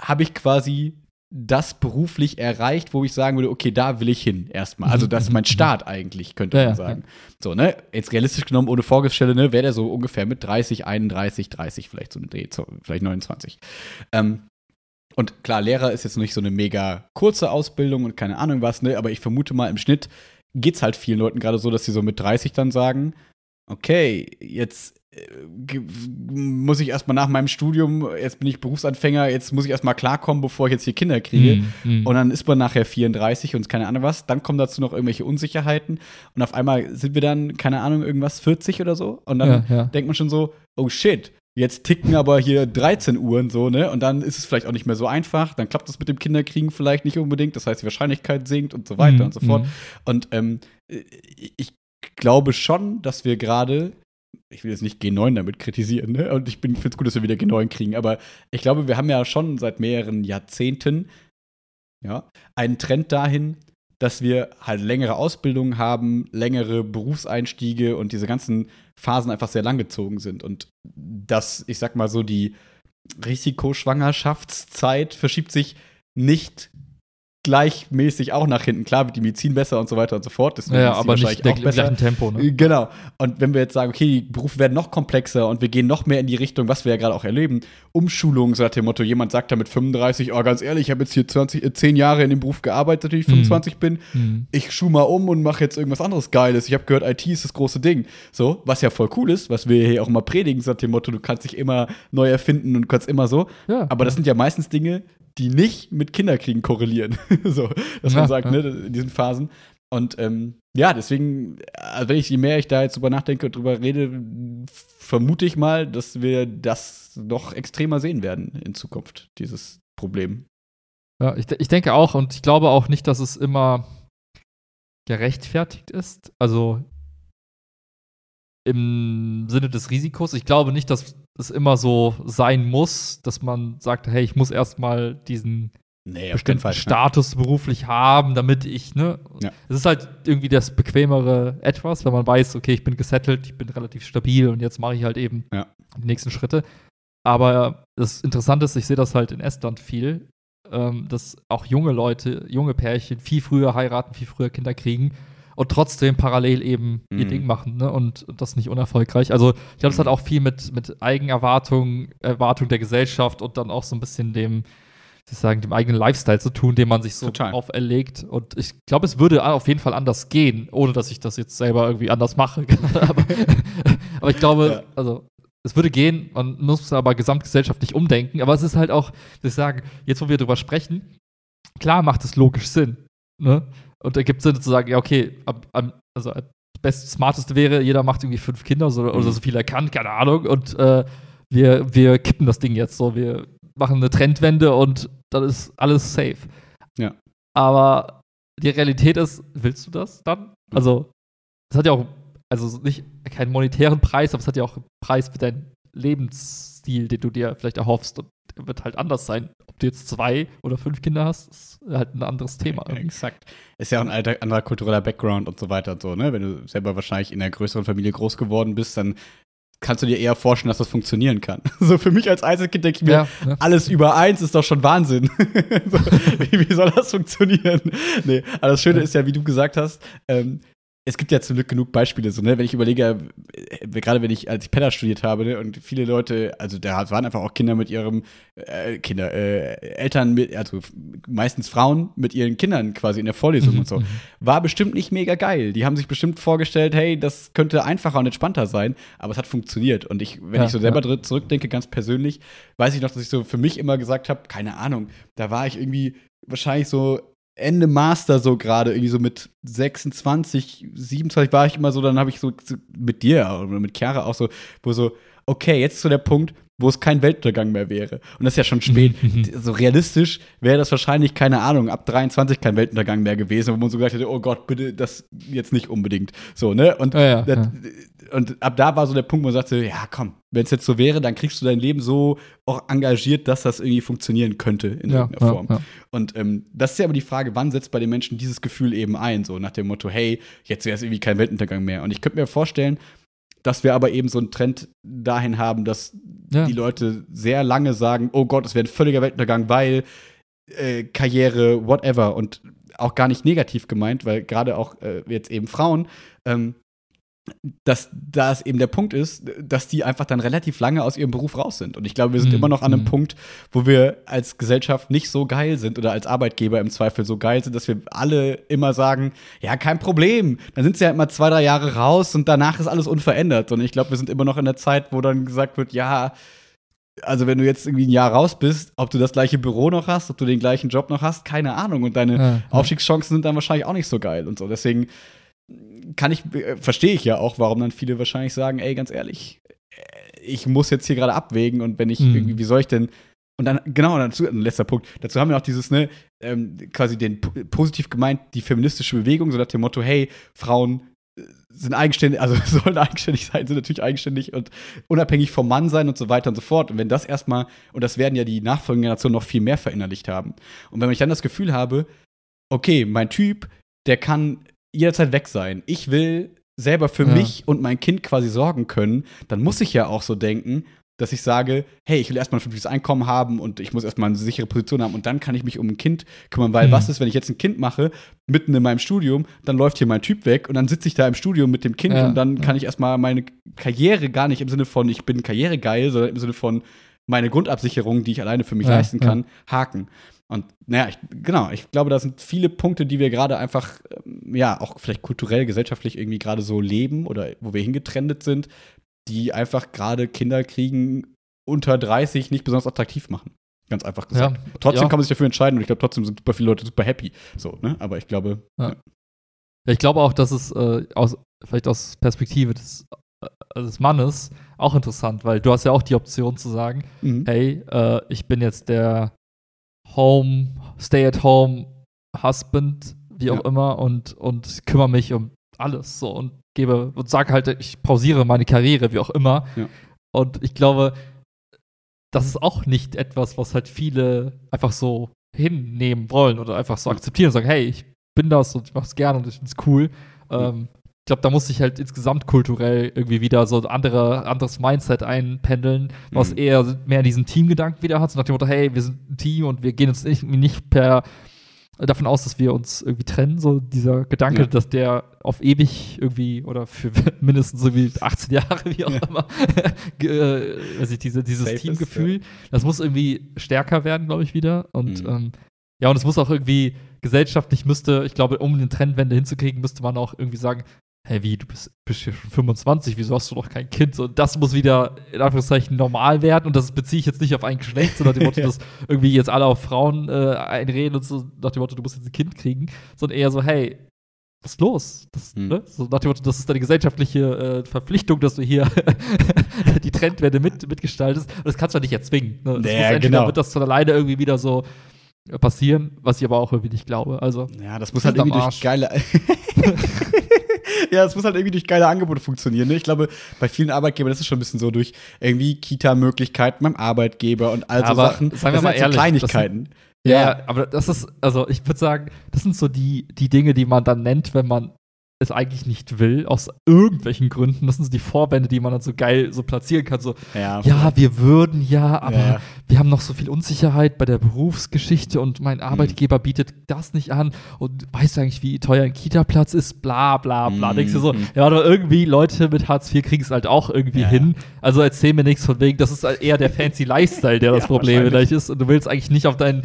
habe ich quasi das beruflich erreicht, wo ich sagen würde, okay, da will ich hin erstmal. Also das ist mein Start eigentlich, könnte Ja, man ja, sagen. So, ne? Jetzt realistisch genommen, ohne Vorgestelle, ne, wäre der so ungefähr mit 30, 31, 30 vielleicht so ein Dreh, so, vielleicht 29. Ähm, und klar, Lehrer ist jetzt nicht so eine mega kurze Ausbildung und keine Ahnung was, ne? Aber ich vermute mal, im Schnitt geht's halt vielen Leuten gerade so, dass sie so mit 30 dann sagen, okay, jetzt muss ich erstmal nach meinem Studium, jetzt bin ich Berufsanfänger, jetzt muss ich erstmal klarkommen, bevor ich jetzt hier Kinder kriege. Mhm, mhm. Und dann ist man nachher 34 und keine Ahnung was. Dann kommen dazu noch irgendwelche Unsicherheiten. Und auf einmal sind wir dann, keine Ahnung, irgendwas 40 oder so. Und dann Ja, ja. denkt man schon so, oh shit, jetzt ticken aber hier 13 Uhren so, ne? Und dann ist es vielleicht auch nicht mehr so einfach. Dann klappt das mit dem Kinderkriegen vielleicht nicht unbedingt. Das heißt, die Wahrscheinlichkeit sinkt und so weiter Mhm, und so fort. mhm. Und ähm, ich glaube schon, dass wir gerade, ich will jetzt nicht G9 damit kritisieren, ne? Und ich finde es gut, dass wir wieder G9 kriegen, aber ich glaube, wir haben ja schon seit mehreren Jahrzehnten ja, einen Trend dahin, dass wir halt längere Ausbildungen haben, längere Berufseinstiege und diese ganzen Phasen einfach sehr langgezogen sind. Und dass, ich sag mal so, die Risikoschwangerschaftszeit verschiebt sich nicht gleichmäßig auch nach hinten. Klar wird die Medizin besser und so weiter und so fort. Deswegen Ja, aber nicht der, auch besser. gleichen Tempo. Ne? Genau. Und wenn wir jetzt sagen, okay, die Berufe werden noch komplexer und wir gehen noch mehr in die Richtung, was wir ja gerade auch erleben, Umschulung, so nach dem Motto, jemand sagt da mit 35, oh, ganz ehrlich, ich habe jetzt hier 20, äh, 10 Jahre in dem Beruf gearbeitet, seitdem ich 25 bin. Mhm. Ich schuh mal um und mache jetzt irgendwas anderes Geiles. Ich habe gehört, IT ist das große Ding. So, was ja voll cool ist, was wir hier auch immer predigen, so nach dem Motto, du kannst dich immer neu erfinden und kannst immer so. Ja. Aber das sind ja meistens Dinge, die nicht mit Kinderkriegen korrelieren. (laughs) so, dass Ja, man sagt, ja. ne, in diesen Phasen. Und ähm, ja, deswegen, also wenn ich, je mehr ich da jetzt drüber nachdenke und drüber rede, vermute ich mal, dass wir das noch extremer sehen werden in Zukunft, dieses Problem. Ja, ich, ich denke auch und ich glaube auch nicht, dass es immer gerechtfertigt ist. Also im Sinne des Risikos. Ich glaube nicht, dass es immer so sein muss, dass man sagt, hey, ich muss erstmal diesen Nee, bestimmten Status beruflich haben, damit ich, ne? Ja. Es ist halt irgendwie das bequemere Etwas, wenn man weiß, okay, ich bin gesettelt, ich bin relativ stabil und jetzt mache ich halt eben Ja. die nächsten Schritte. Aber das Interessante ist, ich sehe das halt in Estland viel, ähm, dass auch junge Leute, junge Pärchen viel früher heiraten, viel früher Kinder kriegen und trotzdem parallel eben ihr Mhm. Ding machen, ne? Und das nicht unerfolgreich. Also ich glaube, es hat Mhm. auch viel mit, mit Eigenerwartung, Erwartung der Gesellschaft und dann auch so ein bisschen dem, sozusagen dem eigenen Lifestyle zu tun, den man sich so Total. auferlegt. Und ich glaube, es würde auf jeden Fall anders gehen, ohne dass ich das jetzt selber irgendwie anders mache. (laughs) aber, (laughs) aber ich glaube, Ja. also es würde gehen, man muss aber gesamtgesellschaftlich umdenken. Aber es ist halt auch, dass ich sagen, jetzt wo wir drüber sprechen, klar macht es logisch Sinn. Ne? Und da gibt es Sinn zu sagen, ja, okay, am, am, also das beste, smarteste wäre, jeder macht irgendwie fünf Kinder so, oder Mhm. so viel er kann, keine Ahnung. Und äh, wir, wir kippen das Ding jetzt so. Wir machen eine Trendwende und dann ist alles safe. Ja. Aber die Realität ist, willst du das dann? Also, es hat ja auch, also nicht keinen monetären Preis, aber es hat ja auch einen Preis für deinen Lebensstil, den du dir vielleicht erhoffst. Und wird halt anders sein. Ob du jetzt zwei oder fünf Kinder hast, ist halt ein anderes Thema. Irgendwie. exakt. Ist ja auch ein alter, anderer kultureller Background und so weiter und so, ne? Wenn du selber wahrscheinlich in einer größeren Familie groß geworden bist, dann kannst du dir eher vorstellen, dass das funktionieren kann. (laughs) So für mich als Einzelkind denke ich mir, Ja, ne? alles über eins ist doch schon Wahnsinn. (laughs) so, (laughs) wie, wie soll das funktionieren? Nee, aber das Schöne ist ja, wie du gesagt hast, ähm, es gibt ja zum Glück genug Beispiele, so, ne? Wenn ich überlege, äh, gerade wenn ich, als ich Pedder studiert habe, ne, und viele Leute, also da waren einfach auch Kinder mit ihrem, äh, Kinder, äh, Eltern mit, also meistens Frauen mit ihren Kindern quasi in der Vorlesung und so. War bestimmt nicht mega geil. Die haben sich bestimmt vorgestellt, hey, das könnte einfacher und entspannter sein, aber es hat funktioniert. Und ich, wenn Ja, ich so selber ja. zurückdenke, ganz persönlich, weiß ich noch, dass ich so für mich immer gesagt habe, keine Ahnung, da war ich irgendwie wahrscheinlich so Ende Master so gerade, irgendwie so mit 26, 27 war ich immer so, dann habe ich so, so mit dir oder mit Chiara auch so, wo so, okay, jetzt so der Punkt, wo es kein Weltuntergang mehr wäre. Und das ist ja schon spät. (laughs) so realistisch wäre das wahrscheinlich, keine Ahnung, ab 23 kein Weltuntergang mehr gewesen, wo man so gesagt hätte, oh Gott, bitte das jetzt nicht unbedingt. So, ne? Und, Ja, ja, das, und ab da war so der Punkt, wo man sagte, ja, komm, wenn es jetzt so wäre, dann kriegst du dein Leben so auch engagiert, dass das irgendwie funktionieren könnte in Ja, irgendeiner ja, Form. ja. Und ähm, das ist ja aber die Frage, wann setzt bei den Menschen dieses Gefühl eben ein, so nach dem Motto, hey, jetzt wäre es irgendwie kein Weltuntergang mehr. Und ich könnte mir vorstellen, dass wir aber eben so einen Trend dahin haben, dass Ja. die Leute sehr lange sagen, oh Gott, es wäre ein völliger Weltuntergang, weil äh, Karriere, whatever und auch gar nicht negativ gemeint, weil gerade auch äh, jetzt eben Frauen, ähm, dass da es eben der Punkt ist, dass die einfach dann relativ lange aus ihrem Beruf raus sind. Und ich glaube, wir sind Mhm. immer noch an einem Mhm. Punkt, wo wir als Gesellschaft nicht so geil sind oder als Arbeitgeber im Zweifel so geil sind, dass wir alle immer sagen, ja, kein Problem. Dann sind sie ja immer zwei, drei Jahre raus und danach ist alles unverändert. Und ich glaube, wir sind immer noch in der Zeit, wo dann gesagt wird, ja, also wenn du jetzt irgendwie ein Jahr raus bist, ob du das gleiche Büro noch hast, ob du den gleichen Job noch hast, keine Ahnung. Und deine Ja, ja. Aufstiegschancen sind dann wahrscheinlich auch nicht so geil und so. Deswegen kann ich, äh, verstehe ich ja auch, warum dann viele wahrscheinlich sagen, ey, ganz ehrlich, äh, ich muss jetzt hier gerade abwägen und wenn ich Mhm. irgendwie, wie soll ich denn und dann, genau, dazu, ein letzter Punkt. Dazu haben wir auch dieses, ne, ähm, quasi den po- positiv gemeint, die feministische Bewegung, so nach dem Motto, hey, Frauen äh, sind eigenständig, also (laughs) sollen eigenständig sein, sind natürlich eigenständig und unabhängig vom Mann sein und so weiter und so fort. Und wenn das erstmal, und das werden ja die nachfolgenden Generationen noch viel mehr verinnerlicht haben. Und wenn ich dann das Gefühl habe, okay, mein Typ, der kann jederzeit weg sein. Ich will selber für Ja. mich und mein Kind quasi sorgen können, dann muss ich ja auch so denken, dass ich sage, hey, ich will erstmal ein vernünftiges Einkommen haben und ich muss erstmal eine sichere Position haben und dann kann ich mich um ein Kind kümmern, weil Mhm. was ist, wenn ich jetzt ein Kind mache, mitten in meinem Studium, dann läuft hier mein Typ weg und dann sitze ich da im Studium mit dem Kind Ja, und dann kann ich erstmal meine Karriere gar nicht im Sinne von, ich bin karrieregeil, sondern im Sinne von meine Grundabsicherung, die ich alleine für mich Ja, leisten kann, haken. Und naja, ich, genau, ich glaube, da sind viele Punkte, die wir gerade einfach, ähm, ja, auch vielleicht kulturell, gesellschaftlich irgendwie gerade so leben oder wo wir hingetrendet sind, die einfach gerade Kinder kriegen unter 30 nicht besonders attraktiv machen. Ganz einfach gesagt. Ja, Trotzdem ja. kann man sich dafür entscheiden und ich glaube, trotzdem sind super viele Leute super happy. So, ne? Aber ich glaube, Ja, ich glaube auch, dass es äh, aus, vielleicht aus Perspektive des, äh, des Mannes auch interessant, weil du hast ja auch die Option zu sagen, mhm. hey, äh, ich bin jetzt der Home, Stay-at-Home Husband, wie auch Ja. immer, und, und kümmere mich um alles so und gebe und sage halt, ich pausiere meine Karriere, wie auch immer. Ja. Und ich glaube, das ist auch nicht etwas, was halt viele einfach so hinnehmen wollen oder einfach so akzeptieren und sagen, hey, ich bin das und ich mach's gerne und ich find's cool. Ähm, glaube, da muss sich halt insgesamt kulturell irgendwie wieder so ein andere, anderes Mindset einpendeln, was Mhm. eher mehr diesen Teamgedanken wieder hat, so nach dem Motto, hey, wir sind ein Team und wir gehen uns nicht, nicht per davon aus, dass wir uns irgendwie trennen, so dieser Gedanke, Ja. dass der auf ewig irgendwie oder für (laughs) mindestens so wie 18 Jahre, wie auch Ja. immer, (laughs) ich, diese, dieses Safe ist, Teamgefühl, das muss irgendwie stärker werden, glaube ich, wieder. Und Mhm. ähm, ja, und es muss auch irgendwie gesellschaftlich müsste, ich glaube, um eine Trendwende hinzukriegen, müsste man auch irgendwie sagen, hey, wie, du bist, bist ja schon 25, wieso hast du noch kein Kind? So, und das muss wieder, in Anführungszeichen, normal werden. Und das beziehe ich jetzt nicht auf ein Geschlecht, sondern dem Motto, (laughs) dass irgendwie jetzt alle auf Frauen äh, einreden und so nach dem Motto, du musst jetzt ein Kind kriegen, sondern eher so, hey, was ist los? Das, Hm. ne? So nach dem Motto, das ist deine gesellschaftliche äh, Verpflichtung, dass du hier (laughs) die Trendwende mit, mitgestaltest. Und das kannst du ja nicht erzwingen. Ne? Das Ja, muss entweder genau. wird das von alleine irgendwie wieder so äh, passieren, was ich aber auch irgendwie nicht glaube. Also, Ja, das muss halt irgendwie durch geile. (laughs) (laughs) ja, das muss halt irgendwie durch geile Angebote funktionieren. Ne? Ich glaube, bei vielen Arbeitgebern ist es schon ein bisschen so durch irgendwie Kita-Möglichkeiten beim Arbeitgeber und all so Aber Sachen. seien wir das mal sind halt ehrlich, so Kleinigkeiten. Ja, aber das ist, also ich würde sagen, das sind so die, die Dinge, die man dann nennt, wenn man es eigentlich nicht will, aus irgendwelchen Gründen. Das sind so die Vorwände, die man dann so geil so platzieren kann. So, Ja. ja, wir würden ja, aber Ja. wir haben noch so viel Unsicherheit bei der Berufsgeschichte und Mhm. mein Arbeitgeber bietet das nicht an. Und weißt du eigentlich, wie teuer ein Kita-Platz ist? Bla, bla, bla. Mhm. Denkst du so, ja, aber irgendwie Leute mit Hartz IV kriegen es halt auch irgendwie Ja. hin. Also erzähl mir nichts von wegen, das ist halt eher der fancy Lifestyle, der (laughs) das Problem vielleicht ist. Und du willst eigentlich nicht auf deinen,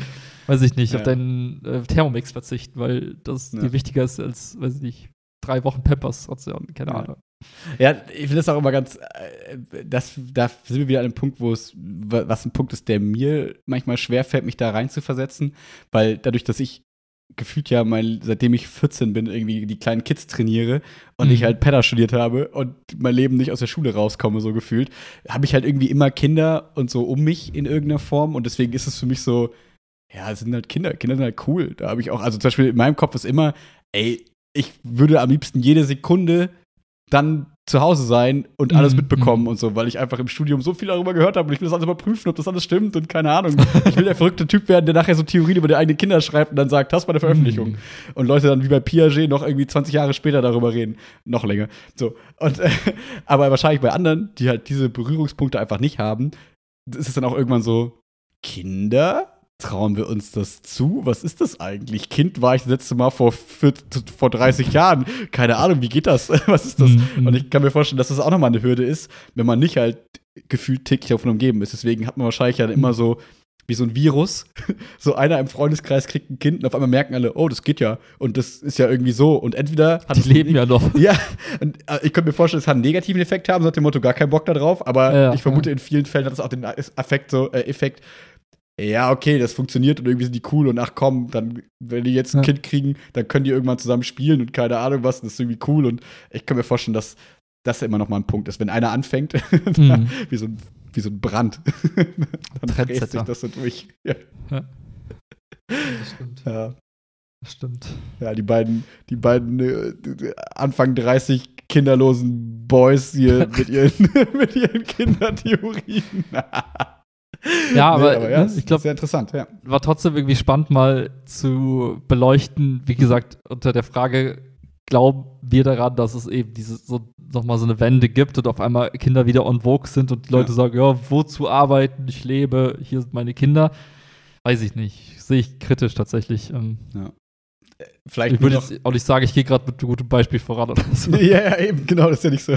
weiß ich nicht, auf Ja. deinen äh, Thermomix verzichten, weil das Ja. dir wichtiger ist als, weiß ich nicht, drei Wochen Pampers. Keine Ja. Ahnung. Ja, ich finde das auch immer ganz, äh, das, da sind wir wieder an einem Punkt, wo es, wa- was ein Punkt ist, der mir manchmal schwerfällt, mich da rein zu versetzen, weil dadurch, dass ich gefühlt ja mein, seitdem ich 14 bin, irgendwie die kleinen Kids trainiere und Mhm. ich halt Pedder studiert habe und mein Leben nicht aus der Schule rauskomme, so gefühlt, habe ich halt irgendwie immer Kinder und so um mich in irgendeiner Form und deswegen ist es für mich so, ja, es sind halt Kinder, Kinder sind halt cool. Da habe ich auch, also zum Beispiel in meinem Kopf ist immer, ey, ich würde am liebsten jede Sekunde dann zu Hause sein und alles Mhm, mitbekommen mhm. und so, weil ich einfach im Studium so viel darüber gehört habe und ich will das alles überprüfen, ob das alles stimmt und keine Ahnung. Ich will der verrückte Typ werden, der nachher so Theorien über die eigenen Kinder schreibt und dann sagt, das war eine Veröffentlichung. Mhm. Und Leute dann wie bei Piaget noch irgendwie 20 Jahre später darüber reden. Noch länger. So. Und, äh, (laughs) aber wahrscheinlich bei anderen, die halt diese Berührungspunkte einfach nicht haben, ist es dann auch irgendwann so, Kinder? Trauen wir uns das zu? Was ist das eigentlich? Kind war ich das letzte Mal vor, vier- vor 30 Jahren. Keine Ahnung, wie geht das? (laughs) Was ist das? Mhm. Und ich kann mir vorstellen, dass das auch nochmal eine Hürde ist, wenn man nicht halt gefühlt täglich davon umgeben ist. Deswegen hat man wahrscheinlich ja immer so wie so ein Virus. (laughs) So einer im Freundeskreis kriegt ein Kind und auf einmal merken alle, oh, das geht ja. Und das ist ja irgendwie so. Und entweder hat Die es leben ja noch. (laughs) ja, und äh, ich könnte mir vorstellen, es hat einen negativen Effekt haben, so nach dem Motto, gar keinen Bock da drauf, aber Ja, ich vermute, ja. in vielen Fällen hat es auch den Effekt, so, äh, Effekt, ja, okay, das funktioniert und irgendwie sind die cool und ach komm, dann, wenn die jetzt ein Ja. Kind kriegen, dann können die irgendwann zusammen spielen und keine Ahnung was, und das ist irgendwie cool und ich kann mir vorstellen, dass das immer noch mal ein Punkt ist. Wenn einer anfängt, (laughs) Mhm. wie, so ein, wie so ein Brand, (laughs) dann fräst sich das so durch. Ja, Das stimmt. ja. Das stimmt. Ja, die beiden, die beiden äh, Anfang 30 kinderlosen Boys hier (laughs) mit ihren, mit ihren Kindertheorien. Ja, aber, Nee, ja, ne, ist ich glaube, sehr interessant, ja. war trotzdem irgendwie spannend, mal zu beleuchten, wie gesagt, unter der Frage, glauben wir daran, dass es eben diese so nochmal so eine Wende gibt und auf einmal Kinder wieder on vogue sind und die Leute Ja. sagen, ja, wozu arbeiten? Ich lebe, hier sind meine Kinder. Weiß ich nicht. Sehe ich kritisch tatsächlich. Ähm, Vielleicht ich würde jetzt auch nicht sagen, ich gehe gerade mit einem guten Beispiel voran oder so. (laughs) ja, ja, eben, genau, das ist ja nicht so.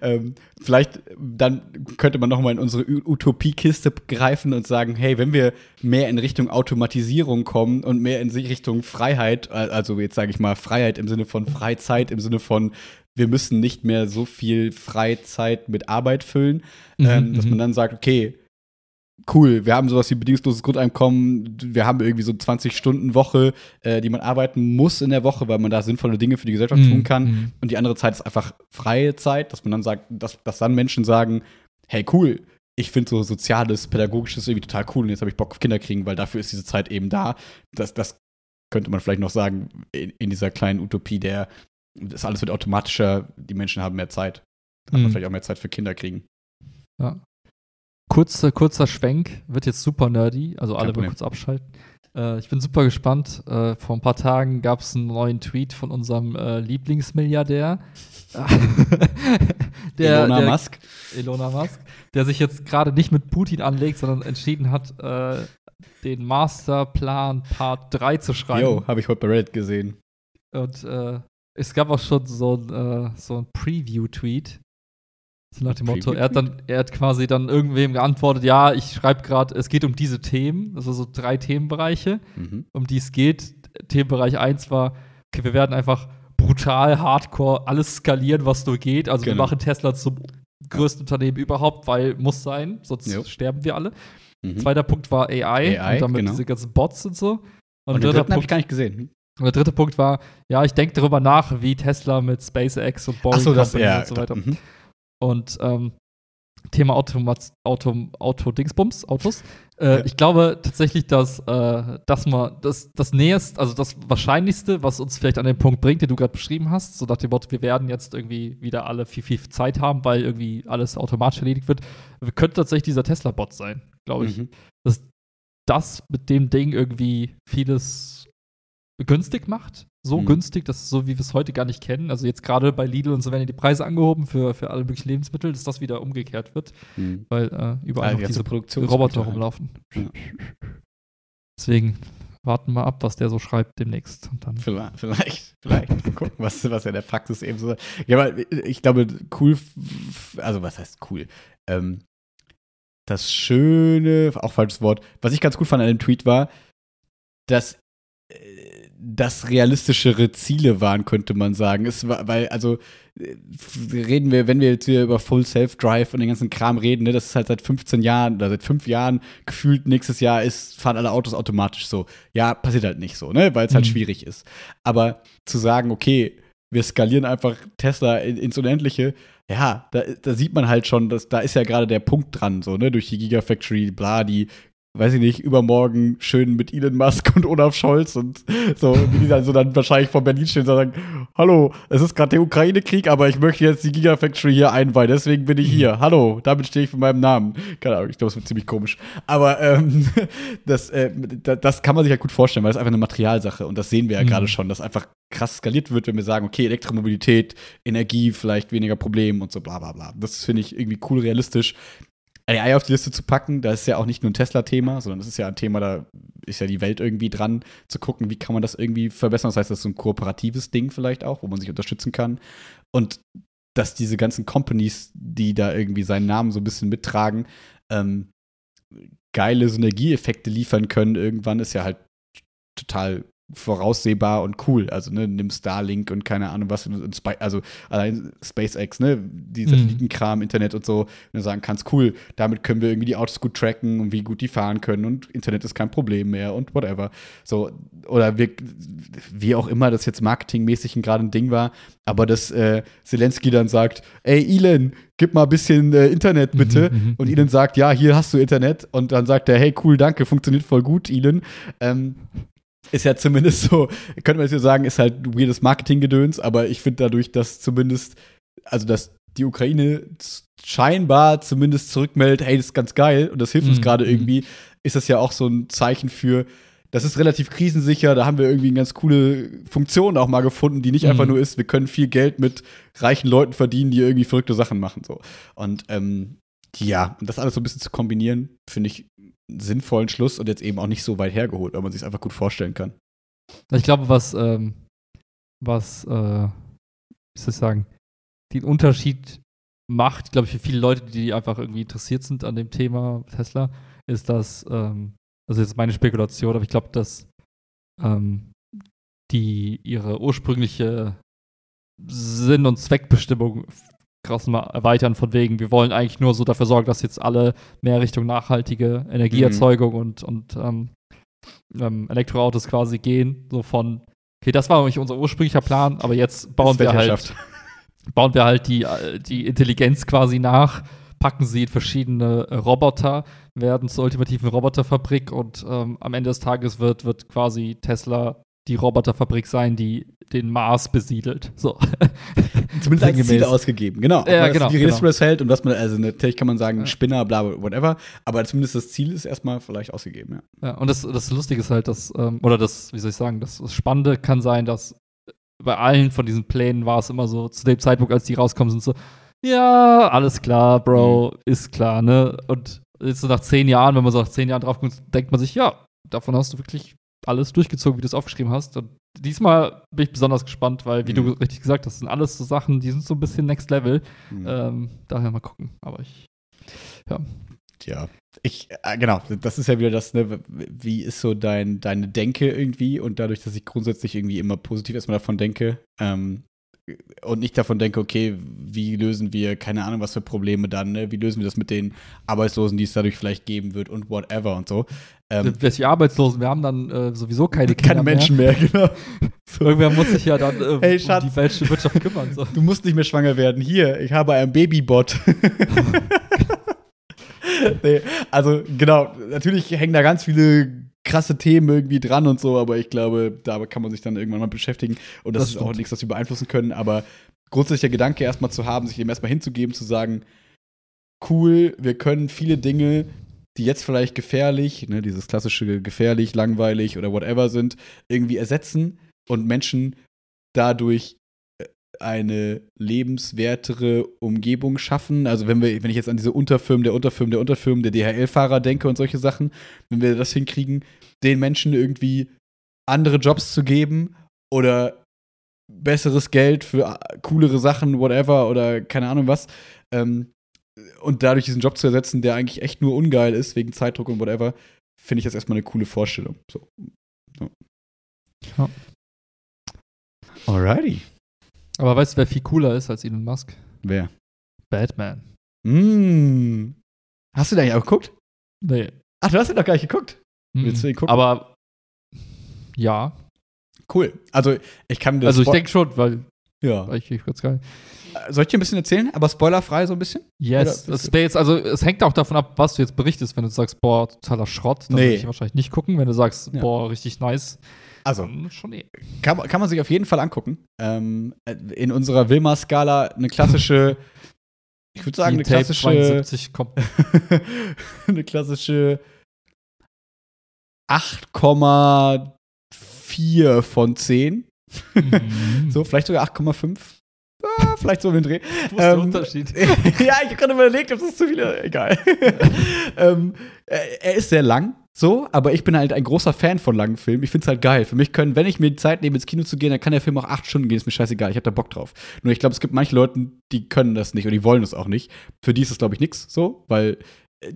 Ähm, vielleicht dann könnte man noch mal in unsere Utopiekiste greifen und sagen, hey, wenn wir mehr in Richtung Automatisierung kommen und mehr in Richtung Freiheit, äh, also jetzt sage ich mal Freiheit im Sinne von Freizeit, im Sinne von wir müssen nicht mehr so viel Freizeit mit Arbeit füllen, ähm, Mhm, dass mhm. man dann sagt, okay, cool, wir haben sowas wie bedingungsloses Grundeinkommen, wir haben irgendwie so 20-Stunden-Woche, äh, die man arbeiten muss in der Woche, weil man da sinnvolle Dinge für die Gesellschaft Mhm, tun kann. mhm. Und die andere Zeit ist einfach freie Zeit, dass man dann sagt, dass, dass dann Menschen sagen, hey, cool, ich finde so soziales, pädagogisches irgendwie total cool und jetzt habe ich Bock auf Kinder kriegen, weil dafür ist diese Zeit eben da. Das, das könnte man vielleicht noch sagen in, in dieser kleinen Utopie, der das alles wird automatischer, die Menschen haben mehr Zeit. Dann hat man Mhm. vielleicht auch mehr Zeit für Kinder kriegen. Ja. Kurzer, kurzer Schwenk, wird jetzt super nerdy, also alle mal kurz abschalten. Äh, ich bin super gespannt. Äh, vor ein paar Tagen gab es einen neuen Tweet von unserem äh, Lieblingsmilliardär. (laughs) der, Elona der, Musk. Elona Musk, der sich jetzt gerade nicht mit Putin anlegt, sondern entschieden hat, äh, den Masterplan Part 3 zu schreiben. Jo, habe ich heute bei Reddit gesehen. Und äh, es gab auch schon so ein, äh, so ein Preview-Tweet. So nach dem Motto, er hat dann, er hat quasi dann irgendwem geantwortet, ja, ich schreibe gerade, es geht um diese Themen, also so drei Themenbereiche, Mhm. um die es geht. Themenbereich 1 war, okay, wir werden einfach brutal, hardcore alles skalieren, was nur geht. Also wir Genau. machen Tesla zum größten Unternehmen überhaupt, weil muss sein, sonst Jo. sterben wir alle. Mhm. Zweiter Punkt war AI, AI, und damit genau. diese ganzen Bots und so. Und, Und dritter habe ich Punkt gar nicht gesehen. und der dritte Punkt war, ja, ich denke darüber nach, wie Tesla mit SpaceX und Boeing Achso, das, ja. und so weiter. Mhm. Und ähm, Thema Automat Auto, Auto Dingsbums, Autos. Äh, Ja. Ich glaube tatsächlich, dass äh, das mal das, das näherst, also das Wahrscheinlichste, was uns vielleicht an den Punkt bringt, den du gerade beschrieben hast, so nach dem Motto, wir werden jetzt irgendwie wieder alle viel, viel Zeit haben, weil irgendwie alles automatisch erledigt wird, könnte tatsächlich dieser Tesla-Bot sein, glaube ich Mhm. dass das mit dem Ding irgendwie vieles günstig macht. So Mhm. günstig, dass so wie wir es heute gar nicht kennen. Also jetzt gerade bei Lidl und so werden ja die Preise angehoben für, für alle möglichen Lebensmittel, dass das wieder umgekehrt wird, Mhm. weil äh, überall Ah, noch diese Produktionsgüter Roboter rumlaufen. Ja. Deswegen warten wir ab, was der so schreibt demnächst. Und dann Vielleicht, vielleicht, vielleicht. Mal gucken, was, was er in der Praxis eben so. Ja, aber ich glaube, cool, also was heißt cool? Ähm, das Schöne, auch falsches Wort, was ich ganz gut fand an dem Tweet war, dass das realistischere Ziele waren, könnte man sagen. Es war, weil, also, äh, reden wir, wenn wir jetzt hier über Full Self-Drive und den ganzen Kram reden, ne, das ist halt seit 15 Jahren oder seit fünf Jahren gefühlt nächstes Jahr ist, fahren alle Autos automatisch so. Ja, passiert halt nicht so, ne, weil es halt Mhm. schwierig ist. Aber zu sagen, okay, wir skalieren einfach Tesla in, ins Unendliche, ja, da, da sieht man halt schon, dass da ist ja gerade der Punkt dran, so, ne, durch die Gigafactory, bla, die weiß ich nicht, übermorgen schön mit Elon Musk und Olaf Scholz und so, wie die dann so dann wahrscheinlich vor Berlin stehen und sagen, hallo, es ist gerade der Ukraine-Krieg, aber ich möchte jetzt die Gigafactory hier einweihen, deswegen bin ich hier. Hallo, damit stehe ich für meinem Namen. Keine Ahnung, ich glaube, es wird ziemlich komisch. Aber ähm, (laughs) das, äh, das kann man sich halt gut vorstellen, weil es einfach eine Materialsache und das sehen wir ja mhm. gerade schon, dass einfach krass skaliert wird, wenn wir sagen, okay, Elektromobilität, Energie, vielleicht weniger Problem und so bla bla bla. Das finde ich irgendwie cool realistisch. AI auf die Liste zu packen, da ist ja auch nicht nur ein Tesla-Thema, sondern das ist ja ein Thema, da ist ja die Welt irgendwie dran, zu gucken, wie kann man das irgendwie verbessern. Das heißt, das ist so ein kooperatives Ding vielleicht auch, wo man sich unterstützen kann. Und dass diese ganzen Companies, die da irgendwie seinen Namen so ein bisschen mittragen, ähm, geile Synergieeffekte liefern können, irgendwann ist ja halt total voraussehbar und cool. Also, ne, nimm Starlink und keine Ahnung was, also allein SpaceX, ne, die mhm. Satellitenkram, Internet und so, wenn du sagen kannst, cool, damit können wir irgendwie die Autos gut tracken und wie gut die fahren können und Internet ist kein Problem mehr und whatever. So, oder wir, wie auch immer das jetzt marketingmäßig gerade ein Ding war, aber dass äh, Zelensky dann sagt, ey Elon, gib mal ein bisschen äh, Internet bitte. Mhm, mhm und mhm. Elon sagt, ja, hier hast du Internet. Und dann sagt er, hey, cool, danke, funktioniert voll gut, Elon. Ähm, ist ja zumindest so, könnte man jetzt so sagen, ist halt weirdes Marketinggedöns, aber ich finde dadurch, dass zumindest, also dass die Ukraine scheinbar zumindest zurückmeldet, hey, das ist ganz geil und das hilft uns mhm. gerade mhm. irgendwie, ist das ja auch so ein Zeichen für, das ist relativ krisensicher, da haben wir irgendwie eine ganz coole Funktion auch mal gefunden, die nicht mhm. einfach nur ist, wir können viel Geld mit reichen Leuten verdienen, die irgendwie verrückte Sachen machen. So. Und ähm, ja, und das alles so ein bisschen zu kombinieren, finde ich sinnvollen Schluss und jetzt eben auch nicht so weit hergeholt, weil man sich einfach gut vorstellen kann. Ich glaube, was, ähm, was, äh, wie soll ich sagen, den Unterschied macht, glaube ich, für viele Leute, die einfach irgendwie interessiert sind an dem Thema Tesla, ist, dass, ähm, also jetzt meine Spekulation, aber ich glaube, dass ähm, die ihre ursprüngliche Sinn- und Zweckbestimmung krass mal erweitern von wegen, wir wollen eigentlich nur so dafür sorgen, dass jetzt alle mehr Richtung nachhaltige Energieerzeugung mhm. und, und ähm, ähm, Elektroautos quasi gehen. So von, okay, das war nämlich unser ursprünglicher Plan, aber jetzt bauen wir halt, (laughs) bauen wir halt die, die Intelligenz quasi nach, packen sie in verschiedene Roboter, werden zur ultimativen Roboterfabrik und ähm, am Ende des Tages wird, wird quasi Tesla die Roboterfabrik sein, die den Mars besiedelt. So. (laughs) Zumindest ein Ziel ausgegeben, genau. Ja, genau, die genau. hält und was man, also natürlich kann man sagen, ja. Spinner, bla, whatever, aber zumindest das Ziel ist erstmal vielleicht ausgegeben, ja. ja und das, das Lustige ist halt, dass, ähm, oder das, wie soll ich sagen, das, das Spannende kann sein, dass bei allen von diesen Plänen war es immer so, zu dem Zeitpunkt, als die rauskommen, sind so, ja, alles klar, Bro, mhm. ist klar, ne? Und jetzt so nach zehn Jahren, wenn man so nach zehn Jahren drauf kommt, denkt man sich, ja, davon hast du wirklich alles durchgezogen, wie du es aufgeschrieben hast. Und diesmal bin ich besonders gespannt, weil, wie mhm. du richtig gesagt hast, sind alles so Sachen, die sind so ein bisschen Next Level. Mhm. Ähm, daher mal gucken. Aber ich, ja. Tja, ich, äh, genau, das ist ja wieder das, ne, wie ist so dein, deine Denke irgendwie und dadurch, dass ich grundsätzlich irgendwie immer positiv erstmal davon denke, ähm, und nicht davon denke, okay, wie lösen wir, keine Ahnung, was für Probleme dann, ne? wie lösen wir das mit den Arbeitslosen, die es dadurch vielleicht geben wird und whatever und so. Ähm, Welche Arbeitslosen? Wir haben dann äh, sowieso keine (laughs) Kinder Keine Menschen mehr, mehr genau. (laughs) So. Irgendwer muss sich ja dann äh, hey, Schatz, um die welche Wirtschaft kümmern. So. (laughs) Du musst nicht mehr schwanger werden. Hier, ich habe einen Babybot. nee, also genau, natürlich hängen da ganz viele krasse Themen irgendwie dran und so, aber ich glaube, da kann man sich dann irgendwann mal beschäftigen. Und das, das ist auch nichts, was wir beeinflussen können, aber grundsätzlich der Gedanke erstmal zu haben, sich dem erstmal hinzugeben, zu sagen, cool, wir können viele Dinge, die jetzt vielleicht gefährlich, ne, dieses klassische gefährlich, langweilig oder whatever sind, irgendwie ersetzen und Menschen dadurch eine lebenswertere Umgebung schaffen. Also wenn wir, wenn ich jetzt an diese Unterfirmen, der Unterfirmen, der Unterfirmen, der DHL-Fahrer denke und solche Sachen, wenn wir das hinkriegen, den Menschen irgendwie andere Jobs zu geben oder besseres Geld für coolere Sachen, whatever, oder keine Ahnung was, ähm, und dadurch diesen Job zu ersetzen, der eigentlich echt nur ungeil ist, wegen Zeitdruck und whatever, finde ich das erstmal eine coole Vorstellung. So. Ja. Alrighty. Aber weißt du, wer viel cooler ist als Elon Musk? Wer? Batman. Mm. Hast du da ja auch geguckt? Nee. Ach, du hast ihn doch gar nicht geguckt. Mm. Willst du ihn gucken? Aber ja. Cool. Also, ich kann das. Also, ich denke schon, weil Ja. War ich ganz geil. Soll ich dir ein bisschen erzählen, aber spoilerfrei so ein bisschen? Yes. Das wäre jetzt, also es hängt auch davon ab, was du jetzt berichtest. Wenn du sagst, boah, totaler Schrott, dann Nee. würde ich wahrscheinlich nicht gucken. Wenn du sagst, Ja. boah, richtig nice, Also, dann schon eh. kann, kann man sich auf jeden Fall angucken. Ähm, in unserer Wilma-Skala eine klassische, ich würde sagen, eine Die Tape klassische, 72 kommt. (laughs) eine klassische 8,4 von 10. Mhm. (laughs) So, vielleicht sogar 8,5. Ah, vielleicht so den Dreh. Wo ist der Ähm, Unterschied? (laughs) ja, ich habe gerade überlegt, ob das zu viele. Egal. ähm, er, er ist sehr lang, so, aber ich bin halt ein großer Fan von langen Filmen. Ich finde es halt geil. Für mich können, wenn ich mir die Zeit nehme, ins Kino zu gehen, dann kann der Film auch acht Stunden gehen. Ist mir scheißegal. Ich habe da Bock drauf. Nur ich glaube, es gibt manche Leute, die können das nicht und die wollen das auch nicht. Für die ist das, glaube ich, nichts so, weil, äh,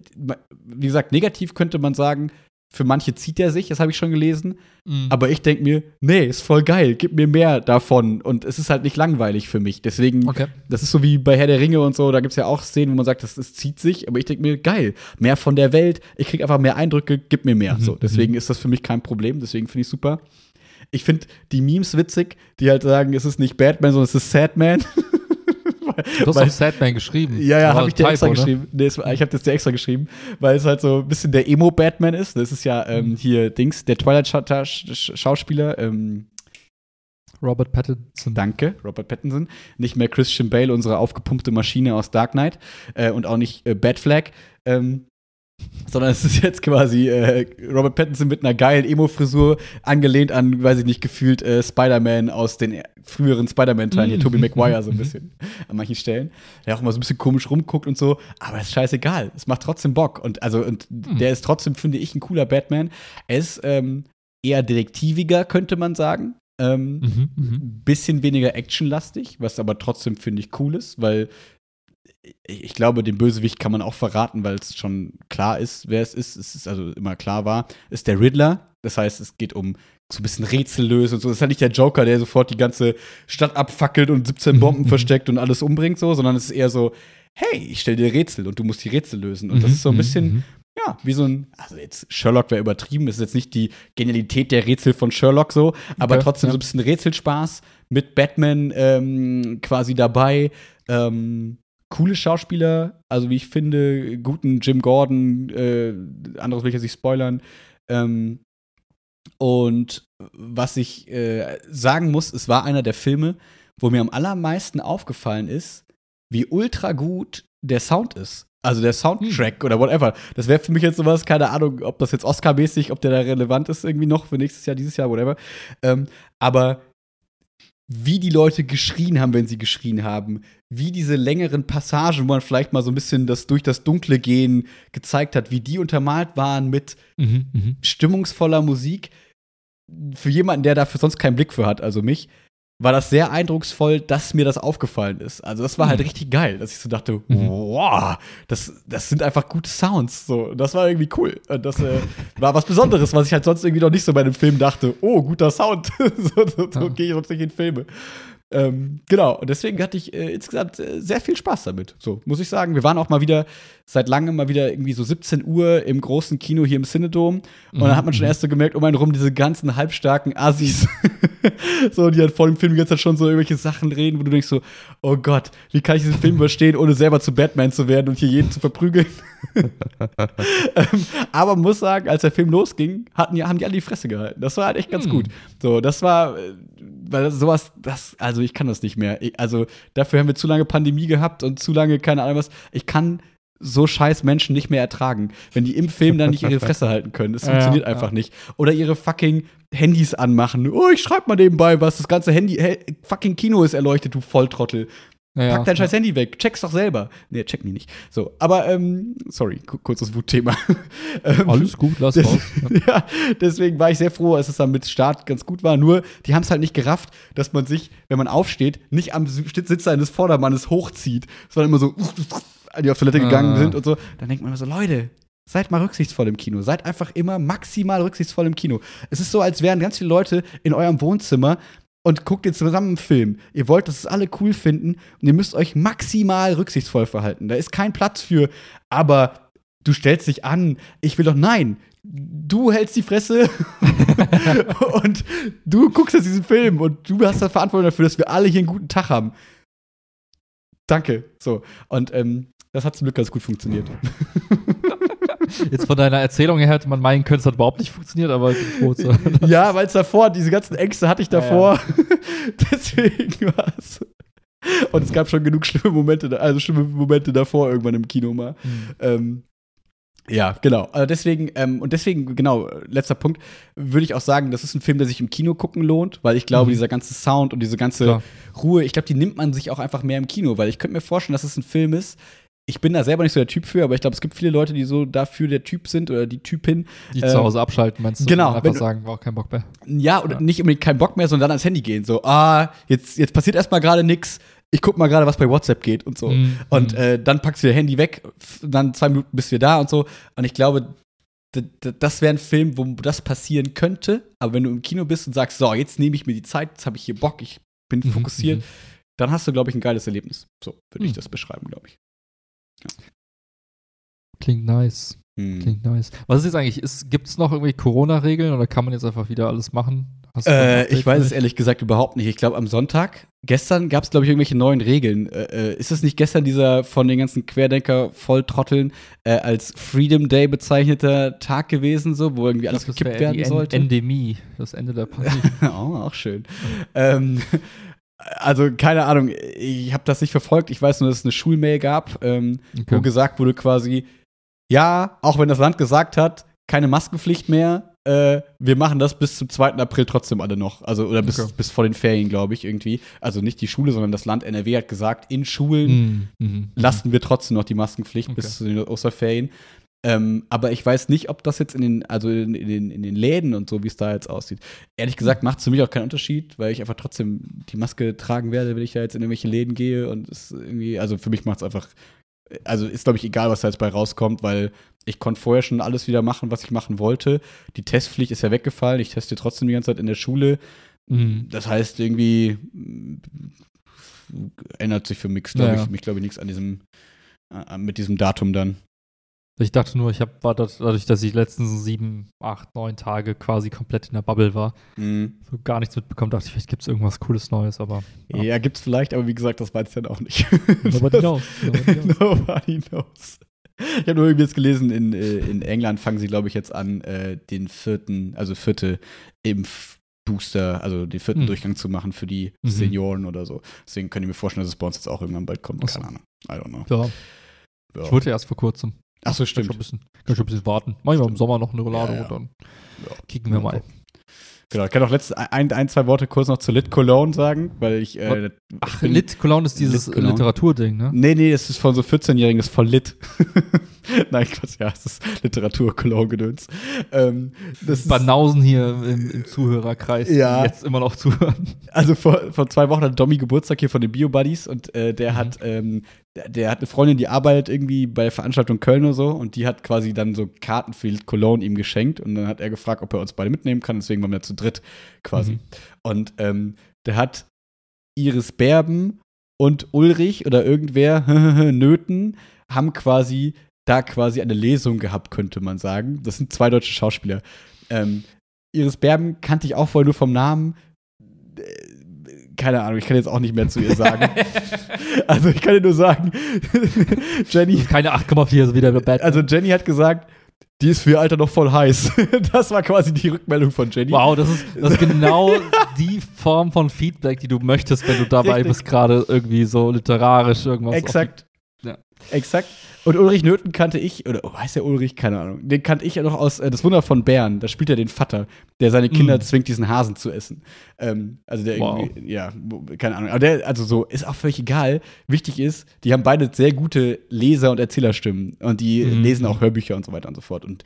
wie gesagt, negativ könnte man sagen, für manche zieht er sich, das habe ich schon gelesen. Mhm. Aber ich denke mir, nee, ist voll geil, gib mir mehr davon. Und es ist halt nicht langweilig für mich. Deswegen, Okay. das ist so wie bei Herr der Ringe und so, da gibt es ja auch Szenen, wo man sagt, das, das zieht sich, aber ich denke mir, geil, mehr von der Welt, ich kriege einfach mehr Eindrücke, gib mir mehr. Mhm, So, deswegen ist das für mich kein Problem, deswegen finde ich super. Ich finde die Memes witzig, die halt sagen, es ist nicht Batman, sondern es ist Sadman. (laughs) Du hast Weil- auch Sadman geschrieben. Ja, ja, habe ich dir extra ne? geschrieben. Nee, es ich habe das dir extra geschrieben, weil es halt so ein bisschen der Emo-Batman ist. Das ist ja ähm, hier Dings, der Twilight-Schauspieler, ähm, Robert Pattinson. danke, Robert Pattinson. Nicht mehr Christian Bale, unsere aufgepumpte Maschine aus Dark Knight. Äh, und auch nicht äh, Batflag. Ähm, sondern es ist jetzt quasi äh, Robert Pattinson mit einer geilen Emo-Frisur, angelehnt an, weiß ich nicht, gefühlt äh, Spider-Man aus den früheren Spider-Man-Teilen, hier Mhm. Tobey Maguire so ein (laughs) bisschen an manchen Stellen. Der auch immer so ein bisschen komisch rumguckt und so, aber ist scheißegal. Es macht trotzdem Bock. Und also, und der ist trotzdem, finde ich, ein cooler Batman. Er ist ähm, eher detektiviger, könnte man sagen. Ähm, Mhm, mhm. bisschen weniger actionlastig, was aber trotzdem, finde ich, cool ist, weil ich ich glaube, den Bösewicht kann man auch verraten, weil es schon klar ist, wer es ist. Es ist also immer klar war, ist der Riddler. Das heißt, es geht um so ein bisschen Rätsel lösen und so. Das ist halt nicht der Joker, der sofort die ganze Stadt abfackelt und 17 Bomben (laughs) versteckt und alles umbringt, so, sondern es ist eher so, hey, ich stelle dir Rätsel und du musst die Rätsel lösen. Und das ist so ein mhm, bisschen, mhm. ja, wie so ein, also jetzt Sherlock wäre übertrieben, das ist jetzt nicht die Genialität der Rätsel von Sherlock so, aber Okay, trotzdem ja. so ein bisschen Rätselspaß mit Batman ähm, quasi dabei. Ähm, coole Schauspieler, also wie ich finde, guten Jim Gordon, äh, anderes will ich jetzt nicht spoilern. Ähm, und was ich äh, sagen muss, es war einer der Filme, wo mir am allermeisten aufgefallen ist, wie ultra gut der Sound ist. Also der Soundtrack oder whatever. Das wäre für mich jetzt sowas, keine Ahnung, ob das jetzt Oscar-mäßig, ob der da relevant ist irgendwie noch für nächstes Jahr, dieses Jahr, whatever. Ähm, aber wie die Leute geschrien haben, wenn sie geschrien haben, wie diese längeren Passagen, wo man vielleicht mal so ein bisschen das durch das Dunkle gehen gezeigt hat, wie die untermalt waren mit Mhm, mhm. stimmungsvoller Musik. Für jemanden, der dafür sonst keinen Blick für hat, also mich, war das sehr eindrucksvoll, dass mir das aufgefallen ist. Also das war halt Mhm. richtig geil, dass ich so dachte, Mhm. wow, das, das sind einfach gute Sounds. So, das war irgendwie cool. Das äh, war was Besonderes, was ich halt sonst irgendwie noch nicht so bei einem Film dachte. Oh, guter Sound. (laughs) so so, so Ja. gehe ich sonst nicht in Filme. Ähm, genau, und deswegen hatte ich äh, insgesamt äh, sehr viel Spaß damit. So, muss ich sagen. Wir waren auch mal wieder, seit langem mal wieder irgendwie so 17 Uhr im großen Kino hier im Cinedom. Und dann hat man schon Mhm. erst so gemerkt, um einen rum diese ganzen halbstarken Assis, (laughs) so, die halt vor dem Film ganze Zeit schon so irgendwelche Sachen reden, wo du denkst so, oh Gott, wie kann ich diesen Film überstehen, ohne selber zu Batman zu werden und hier jeden zu verprügeln? (laughs) ähm, aber man muss sagen, als der Film losging, hatten haben die alle die Fresse gehalten. Das war halt echt ganz Hm. gut. So, das war, äh, weil das, sowas, das, also ich kann das nicht mehr. Ich, also dafür haben wir zu lange Pandemie gehabt und zu lange, keine Ahnung was. Ich kann so scheiß Menschen nicht mehr ertragen, wenn die im Film dann nicht ihre (laughs) Fresse halten können. Das Ja, funktioniert ja. einfach nicht. Oder ihre fucking Handys anmachen. Oh, ich schreib mal nebenbei was. Das ganze Handy, he, fucking Kino ist erleuchtet, du Volltrottel. Ja, Pack dein ja. scheiß Handy weg. Check's doch selber. Nee, check mich nicht. So, aber, ähm, sorry, ku- kurzes Wutthema. (laughs) ähm, Alles gut, lass raus. (laughs) ja, deswegen war ich sehr froh, dass es dann mit Start ganz gut war. Nur, die haben es halt nicht gerafft, dass man sich, wenn man aufsteht, nicht am Sitz eines Vordermannes hochzieht, sondern immer so, die auf Toilette gegangen Ah. sind und so. Dann denkt man immer so, Leute, seid mal rücksichtsvoll im Kino. Seid einfach immer maximal rücksichtsvoll im Kino. Es ist so, als wären ganz viele Leute in eurem Wohnzimmer und guckt ihr zusammen einen Film. Ihr wollt, dass es alle cool finden und ihr müsst euch maximal rücksichtsvoll verhalten. Da ist kein Platz für, aber du stellst dich an, ich will doch, nein, du hältst die Fresse (laughs) (laughs) und du guckst jetzt diesen Film und du hast da Verantwortung dafür, dass wir alle hier einen guten Tag haben. Danke. So. Und ähm, das hat zum Glück ganz gut funktioniert. (laughs) Jetzt von deiner Erzählung her hätte man meinen können, es hat überhaupt nicht funktioniert, aber froh zu (laughs) hören. ja, weil es davor, diese ganzen Ängste hatte ich davor. Ja, ja. (laughs) Deswegen war es. Und es gab schon genug schlimme Momente, also schlimme Momente davor irgendwann im Kino mal. Mhm. Ähm, ja, genau. Also deswegen, ähm, und deswegen, genau, letzter Punkt, würde ich auch sagen, das ist ein Film, der sich im Kino gucken lohnt, weil ich glaube, Mhm. dieser ganze Sound und diese ganze Klar. Ruhe, ich glaube, die nimmt man sich auch einfach mehr im Kino, weil ich könnte mir vorstellen, dass es ein Film ist. Ich bin da selber nicht so der Typ für, aber ich glaube, es gibt viele Leute, die so dafür der Typ sind oder die Typin. Die Ähm, zu Hause abschalten, meinst du? genau, Und wenn Einfach du- sagen, war auch kein Bock mehr. Ja, oder Ja. nicht unbedingt keinen Bock mehr, sondern dann ans Handy gehen. So, ah, jetzt, jetzt passiert erstmal gerade nichts. Ich guck mal gerade, was bei WhatsApp geht und so. Mhm. Und äh, dann packst du dein Handy weg, dann zwei Minuten bist du wieder da und so. Und ich glaube, das wäre ein Film, wo das passieren könnte. Aber wenn du im Kino bist und sagst, so, jetzt nehme ich mir die Zeit, jetzt habe ich hier Bock, ich bin Mhm, fokussiert, mhm. dann hast du, glaube ich, ein geiles Erlebnis. So würde ich Mhm. das beschreiben, glaube ich. Klingt nice. Hm. Klingt nice. Was ist jetzt eigentlich? Gibt es noch irgendwie Corona-Regeln oder kann man jetzt einfach wieder alles machen? Äh, ich weiß es ehrlich gesagt überhaupt nicht. Ich glaube, am Sonntag, gestern gab es, glaube ich, irgendwelche neuen Regeln. Äh, äh, ist es nicht gestern dieser von den ganzen Querdenker-Volltrotteln äh, als Freedom Day bezeichneter Tag gewesen, so, wo irgendwie alles glaub, gekippt werden sollte? Endemie, das Ende der Pandemie. (laughs) oh, auch schön. ähm, also, keine Ahnung, ich habe das nicht verfolgt. Ich weiß nur, dass es eine Schulmail gab, ähm, wo Okay. gesagt wurde quasi, ja, auch wenn das Land gesagt hat, keine Maskenpflicht mehr, äh, wir machen das bis zum 2. April trotzdem alle noch. Also, oder bis, Okay. bis vor den Ferien, glaube ich, irgendwie. Also nicht die Schule, sondern das Land NRW hat gesagt, in Schulen Mhm. Mhm. lassen wir trotzdem noch die Maskenpflicht Okay. bis zu den Osterferien. Ähm, aber ich weiß nicht, ob das jetzt in den, also in, in, den, in den Läden und so, wie es da jetzt aussieht. Ehrlich gesagt macht es für mich auch keinen Unterschied, weil ich einfach trotzdem die Maske tragen werde, wenn ich da jetzt in irgendwelche Läden gehe und es irgendwie, also für mich macht es einfach, also ist glaube ich egal, was da jetzt bei rauskommt, weil ich konnte vorher schon alles wieder machen, was ich machen wollte. Die Testpflicht ist ja weggefallen, ich teste trotzdem die ganze Zeit in der Schule. Mhm. Das heißt, irgendwie ändert sich für mich, glaube Ja. ich, mich, glaube ich, nichts an diesem, äh, mit diesem Datum dann. Ich dachte nur, ich habe war dat- dadurch, dass ich die letzten sieben, acht, neun Tage quasi komplett in der Bubble war, Mhm. so gar nichts mitbekommen, dachte ich, vielleicht gibt es irgendwas Cooles Neues, aber Ja, Ja. gibt's vielleicht, aber wie gesagt, das weiß ich dann auch nicht. nobody (laughs) knows. Nobody knows. Nobody knows. Ich habe nur irgendwie jetzt gelesen, in, äh, in England fangen sie, glaube ich, jetzt an, äh, den vierten, also vierte Impfbooster, also den vierten Hm. Durchgang zu machen für die Mhm. Senioren oder so. Deswegen kann ich mir vorstellen, dass es bei uns jetzt auch irgendwann bald kommt. Keine Ahnung. I don't know. Ja, Ja. ich wollte erst vor kurzem. Ach so, Kann schon stimmt. ein bisschen, kann schon ein bisschen warten. Manchmal im Stimmt. Sommer noch eine Roulade Ja, ja. und dann Ja. kicken wir mal. Genau, ich kann auch letzte, ein, ein, zwei Worte kurz noch zu Lit Cologne sagen, weil ich. Äh, Ach, ich Lit Cologne ist dieses Cologne. Literaturding, ne? Nee, nee, es ist von so 14-Jährigen, das ist voll lit. (laughs) (laughs) Nein, Quatsch, ja, es ist Literatur-Cologne-Gedöns. Ähm, das Banausen hier im, im Zuhörerkreis, Ja. die jetzt immer noch zuhören. also vor, vor zwei Wochen hat Domi Geburtstag hier von den Bio-Buddies und äh, der Mhm. hat, ähm, der, der hat eine Freundin, die arbeitet irgendwie bei der Veranstaltung Köln oder so und die hat quasi dann so Karten für Cologne ihm geschenkt und dann hat er gefragt, ob er uns beide mitnehmen kann, deswegen waren wir zu dritt quasi. Mhm. Und ähm, der hat Iris Berben und Ulrich oder irgendwer, (laughs) Nöten, haben quasi da quasi eine Lesung gehabt, könnte man sagen. Das sind zwei deutsche Schauspieler. Ähm, Iris Berben kannte ich auch vorher nur vom Namen. Äh, Keine Ahnung, ich kann jetzt auch nicht mehr zu ihr sagen. (laughs) also ich kann dir nur sagen, (laughs) Jenny, Keine 8,4, so wie der Bad. also Jenny hat gesagt, die ist für ihr Alter noch voll heiß. (laughs) Das war quasi die Rückmeldung von Jenny. wow, das ist, das ist genau die Form von Feedback, die du möchtest, wenn du dabei Richtig. bist, gerade irgendwie so literarisch irgendwas. Exakt. Ja. Exakt. Und Ulrich Nöten kannte ich, oder oh, heißt der Ulrich? Keine Ahnung. Den kannte ich ja noch aus äh, Das Wunder von Bern. Da spielt er den Vater, der seine Kinder Mm. zwingt, diesen Hasen zu essen. Ähm, also der Wow. irgendwie, ja, keine Ahnung. Aber der, also so, ist auch völlig egal. Wichtig ist, die haben beide sehr gute Leser- und Erzählerstimmen. Und die Mhm. lesen auch Hörbücher und so weiter und so fort. Und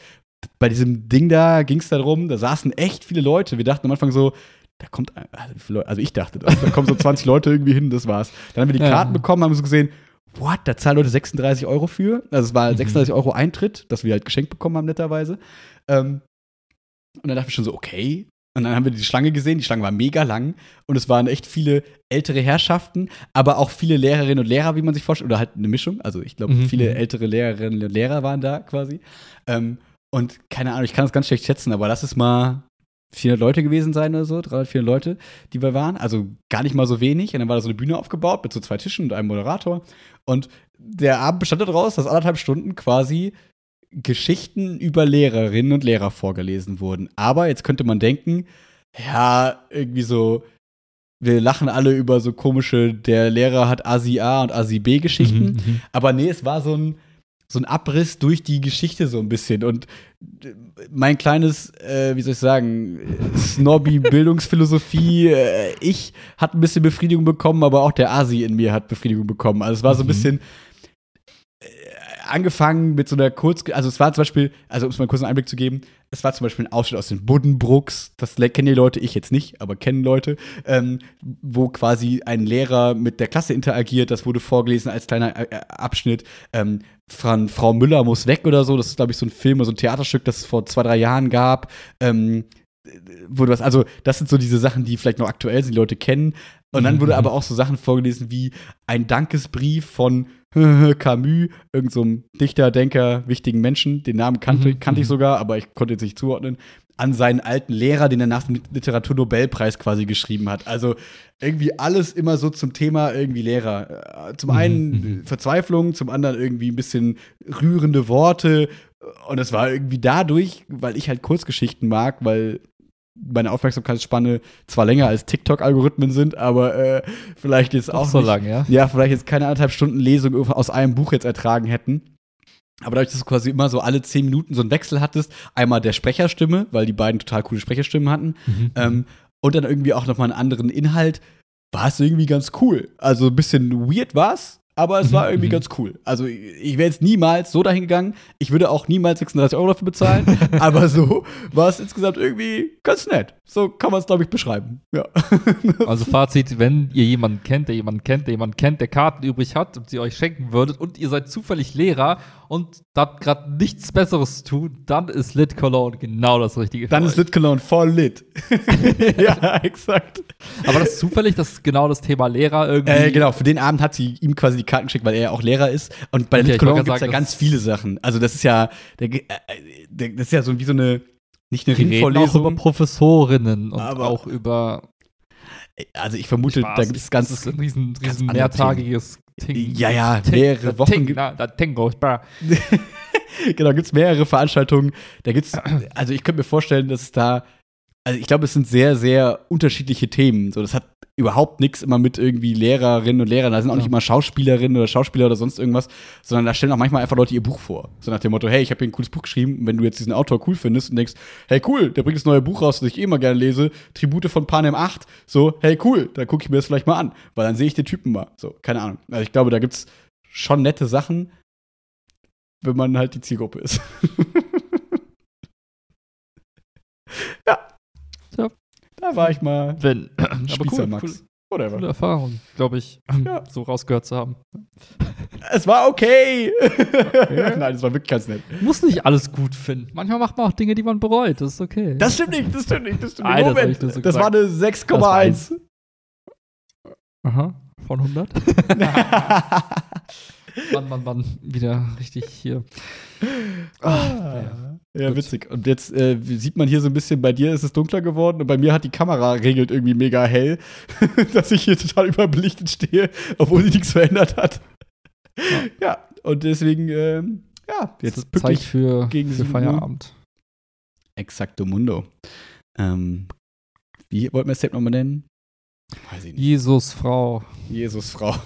bei diesem Ding da ging es darum, da saßen echt viele Leute. Wir dachten am Anfang so, da kommt, also, also ich dachte, das, da kommen so (laughs) 20 Leute irgendwie hin, das war's. Dann haben wir die Ja. Karten bekommen, haben so gesehen, what, da zahlen Leute 36 Euro für. Also es war Mhm. 36 Euro Eintritt, das wir halt geschenkt bekommen haben, netterweise. Ähm, und dann dachten wir schon so, okay. Und dann haben wir die Schlange gesehen, die Schlange war mega lang und es waren echt viele ältere Herrschaften, aber auch viele Lehrerinnen und Lehrer, wie man sich vorstellt, oder halt eine Mischung. Also ich glaube, Mhm, viele mhm. ältere Lehrerinnen und Lehrer waren da quasi. Ähm, Und keine Ahnung, ich kann das ganz schlecht schätzen, aber lass es mal 400 Leute gewesen sein oder so, 300, 400 Leute, die wir waren. Also gar nicht mal so wenig. Und dann war da so eine Bühne aufgebaut mit so zwei Tischen und einem Moderator. Und der Abend bestand daraus, dass anderthalb Stunden quasi Geschichten über Lehrerinnen und Lehrer vorgelesen wurden. Aber jetzt könnte man denken, ja, irgendwie so, wir lachen alle über so komische, der Lehrer hat Asi A und Asi B Geschichten. Mhm, Aber nee, es war so ein, so ein Abriss durch die Geschichte so ein bisschen. Und äh, mein kleines, äh, wie soll ich sagen, Snobby (laughs) Bildungsphilosophie, äh, ich hat ein bisschen Befriedigung bekommen, aber auch der Asi in mir hat Befriedigung bekommen. Also es war so ein Mhm. bisschen äh, angefangen mit so einer Kurz, also es war zum Beispiel, also um es mal kurz einen Einblick zu geben, es war zum Beispiel ein Ausschnitt aus den Buddenbrooks, das kennen die Leute, ich jetzt nicht, aber kennen Leute, ähm, wo quasi ein Lehrer mit der Klasse interagiert, das wurde vorgelesen als kleiner äh, Abschnitt. Ähm, von Frau Müller muss weg oder so, das ist, glaube ich, so ein Film oder so ein Theaterstück, das es vor zwei, drei Jahren gab. Ähm, wurde was, also das sind so diese Sachen, die vielleicht noch aktuell sind, die Leute kennen. Und dann Mhm. wurde aber auch so Sachen vorgelesen wie ein Dankesbrief von (laughs) Camus, irgendeinem so Dichter, Denker, wichtigen Menschen. Den Namen kannte, Mhm, kannte ich mhm. sogar, aber ich konnte jetzt nicht zuordnen. An seinen alten Lehrer, den er nach dem Literaturnobelpreis quasi geschrieben hat. Also irgendwie alles immer so zum Thema irgendwie Lehrer. Äh, Zum Mhm, einen mhm. Verzweiflung, zum anderen irgendwie ein bisschen rührende Worte. Und es war irgendwie dadurch, weil ich halt Kurzgeschichten mag, weil meine Aufmerksamkeitsspanne zwar länger als TikTok-Algorithmen sind, aber äh, vielleicht jetzt auch, Auch so nicht, lang, ja? ja, vielleicht jetzt keine anderthalb Stunden Lesung aus einem Buch jetzt ertragen hätten. Aber dadurch, dass du quasi immer so alle zehn Minuten so einen Wechsel hattest, einmal der Sprecherstimme, weil die beiden total coole Sprecherstimmen hatten, Mhm. ähm, und dann irgendwie auch nochmal einen anderen Inhalt, war es irgendwie ganz cool. Also ein bisschen weird war es, aber es Mhm, war irgendwie mhm. ganz cool. Also ich wäre jetzt niemals so dahin gegangen. Ich würde auch niemals 36 Euro dafür bezahlen, (laughs) aber so war es insgesamt irgendwie ganz nett. So kann man es, glaube ich, beschreiben. Ja. (laughs) Also Fazit, wenn ihr jemanden kennt, der jemanden kennt, der jemanden kennt, der Karten übrig hat und sie euch schenken würdet und ihr seid zufällig Lehrer und habt gerade nichts Besseres zu tun, dann ist Lit Cologne genau das Richtige. Dann ist. Lit Cologne voll lit. (laughs) (laughs) ja, exakt. Aber das ist zufällig, das ist genau das Thema Lehrer irgendwie. Äh, genau, für den Abend hat sie ihm quasi die Karten geschickt, weil er ja auch Lehrer ist. Und bei Okay, Lit Cologne gibt es ja ganz viele Sachen. Also das ist ja, der, äh, der, das ist ja so wie so eine, nicht eine Die reden auch über. Professorinnen und Aber- auch über Also ich vermute, Spaß. da gibt es ganz, Das ist ein riesen, riesen mehrtagiges Ting. ja, ja, Ting- mehrere Wochen. Ting, na, das Tingo, (laughs) genau, gibt es mehrere Veranstaltungen. Da gibt's, also ich könnte mir vorstellen, dass es da, also ich glaube, es sind sehr, sehr unterschiedliche Themen. So, das hat überhaupt nichts immer mit irgendwie Lehrerinnen und Lehrern. Da sind auch nicht immer Schauspielerinnen oder Schauspieler oder sonst irgendwas, sondern da stellen auch manchmal einfach Leute ihr Buch vor. So nach dem Motto, hey, ich habe hier ein cooles Buch geschrieben. Und wenn du jetzt diesen Autor cool findest und denkst, hey, cool, der bringt das neue Buch raus, das ich eh immer gerne lese, Tribute von Panem 8, so, hey, cool, dann gucke ich mir das vielleicht mal an, weil dann sehe ich den Typen mal. So, keine Ahnung. Also ich glaube, da gibt's schon nette Sachen, wenn man halt die Zielgruppe ist. (laughs) Ja. Da war ich mal Wenn. (clears throat) Aber cool, Max. cool, Whatever. coole Erfahrung, glaube ich, Ja. so rausgehört zu haben. Es war okay. (laughs) Nein, es war wirklich ganz nett. Muss nicht alles gut finden. Manchmal macht man auch Dinge, die man bereut. Das ist okay. Das stimmt nicht, das stimmt nicht, das stimmt Nein, das Moment, nur so das war eine 6,1. Aha. Von 100? (laughs) (laughs) Mann, Mann, Mann. Wieder richtig hier. Ah, ja, Gut. witzig. Und jetzt äh, sieht man hier so ein bisschen, bei dir ist es dunkler geworden und bei mir hat die Kamera regelt irgendwie mega hell, (laughs) dass ich hier total überbelichtet stehe, obwohl sie nichts verändert hat. Ja, und deswegen, ähm, ja, Jetzt jetzt Zeit für, gegen für 7 Uhr. Feierabend. Exacto Mundo. Ähm, wie wollten wir das Tape nochmal nennen? Weiß ich nicht. Jesus, Frau. Jesus, Frau. (laughs)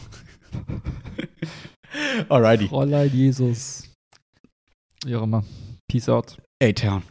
Alrighty. Fräulein Jesus. Wie auch immer. Peace out. A-Town.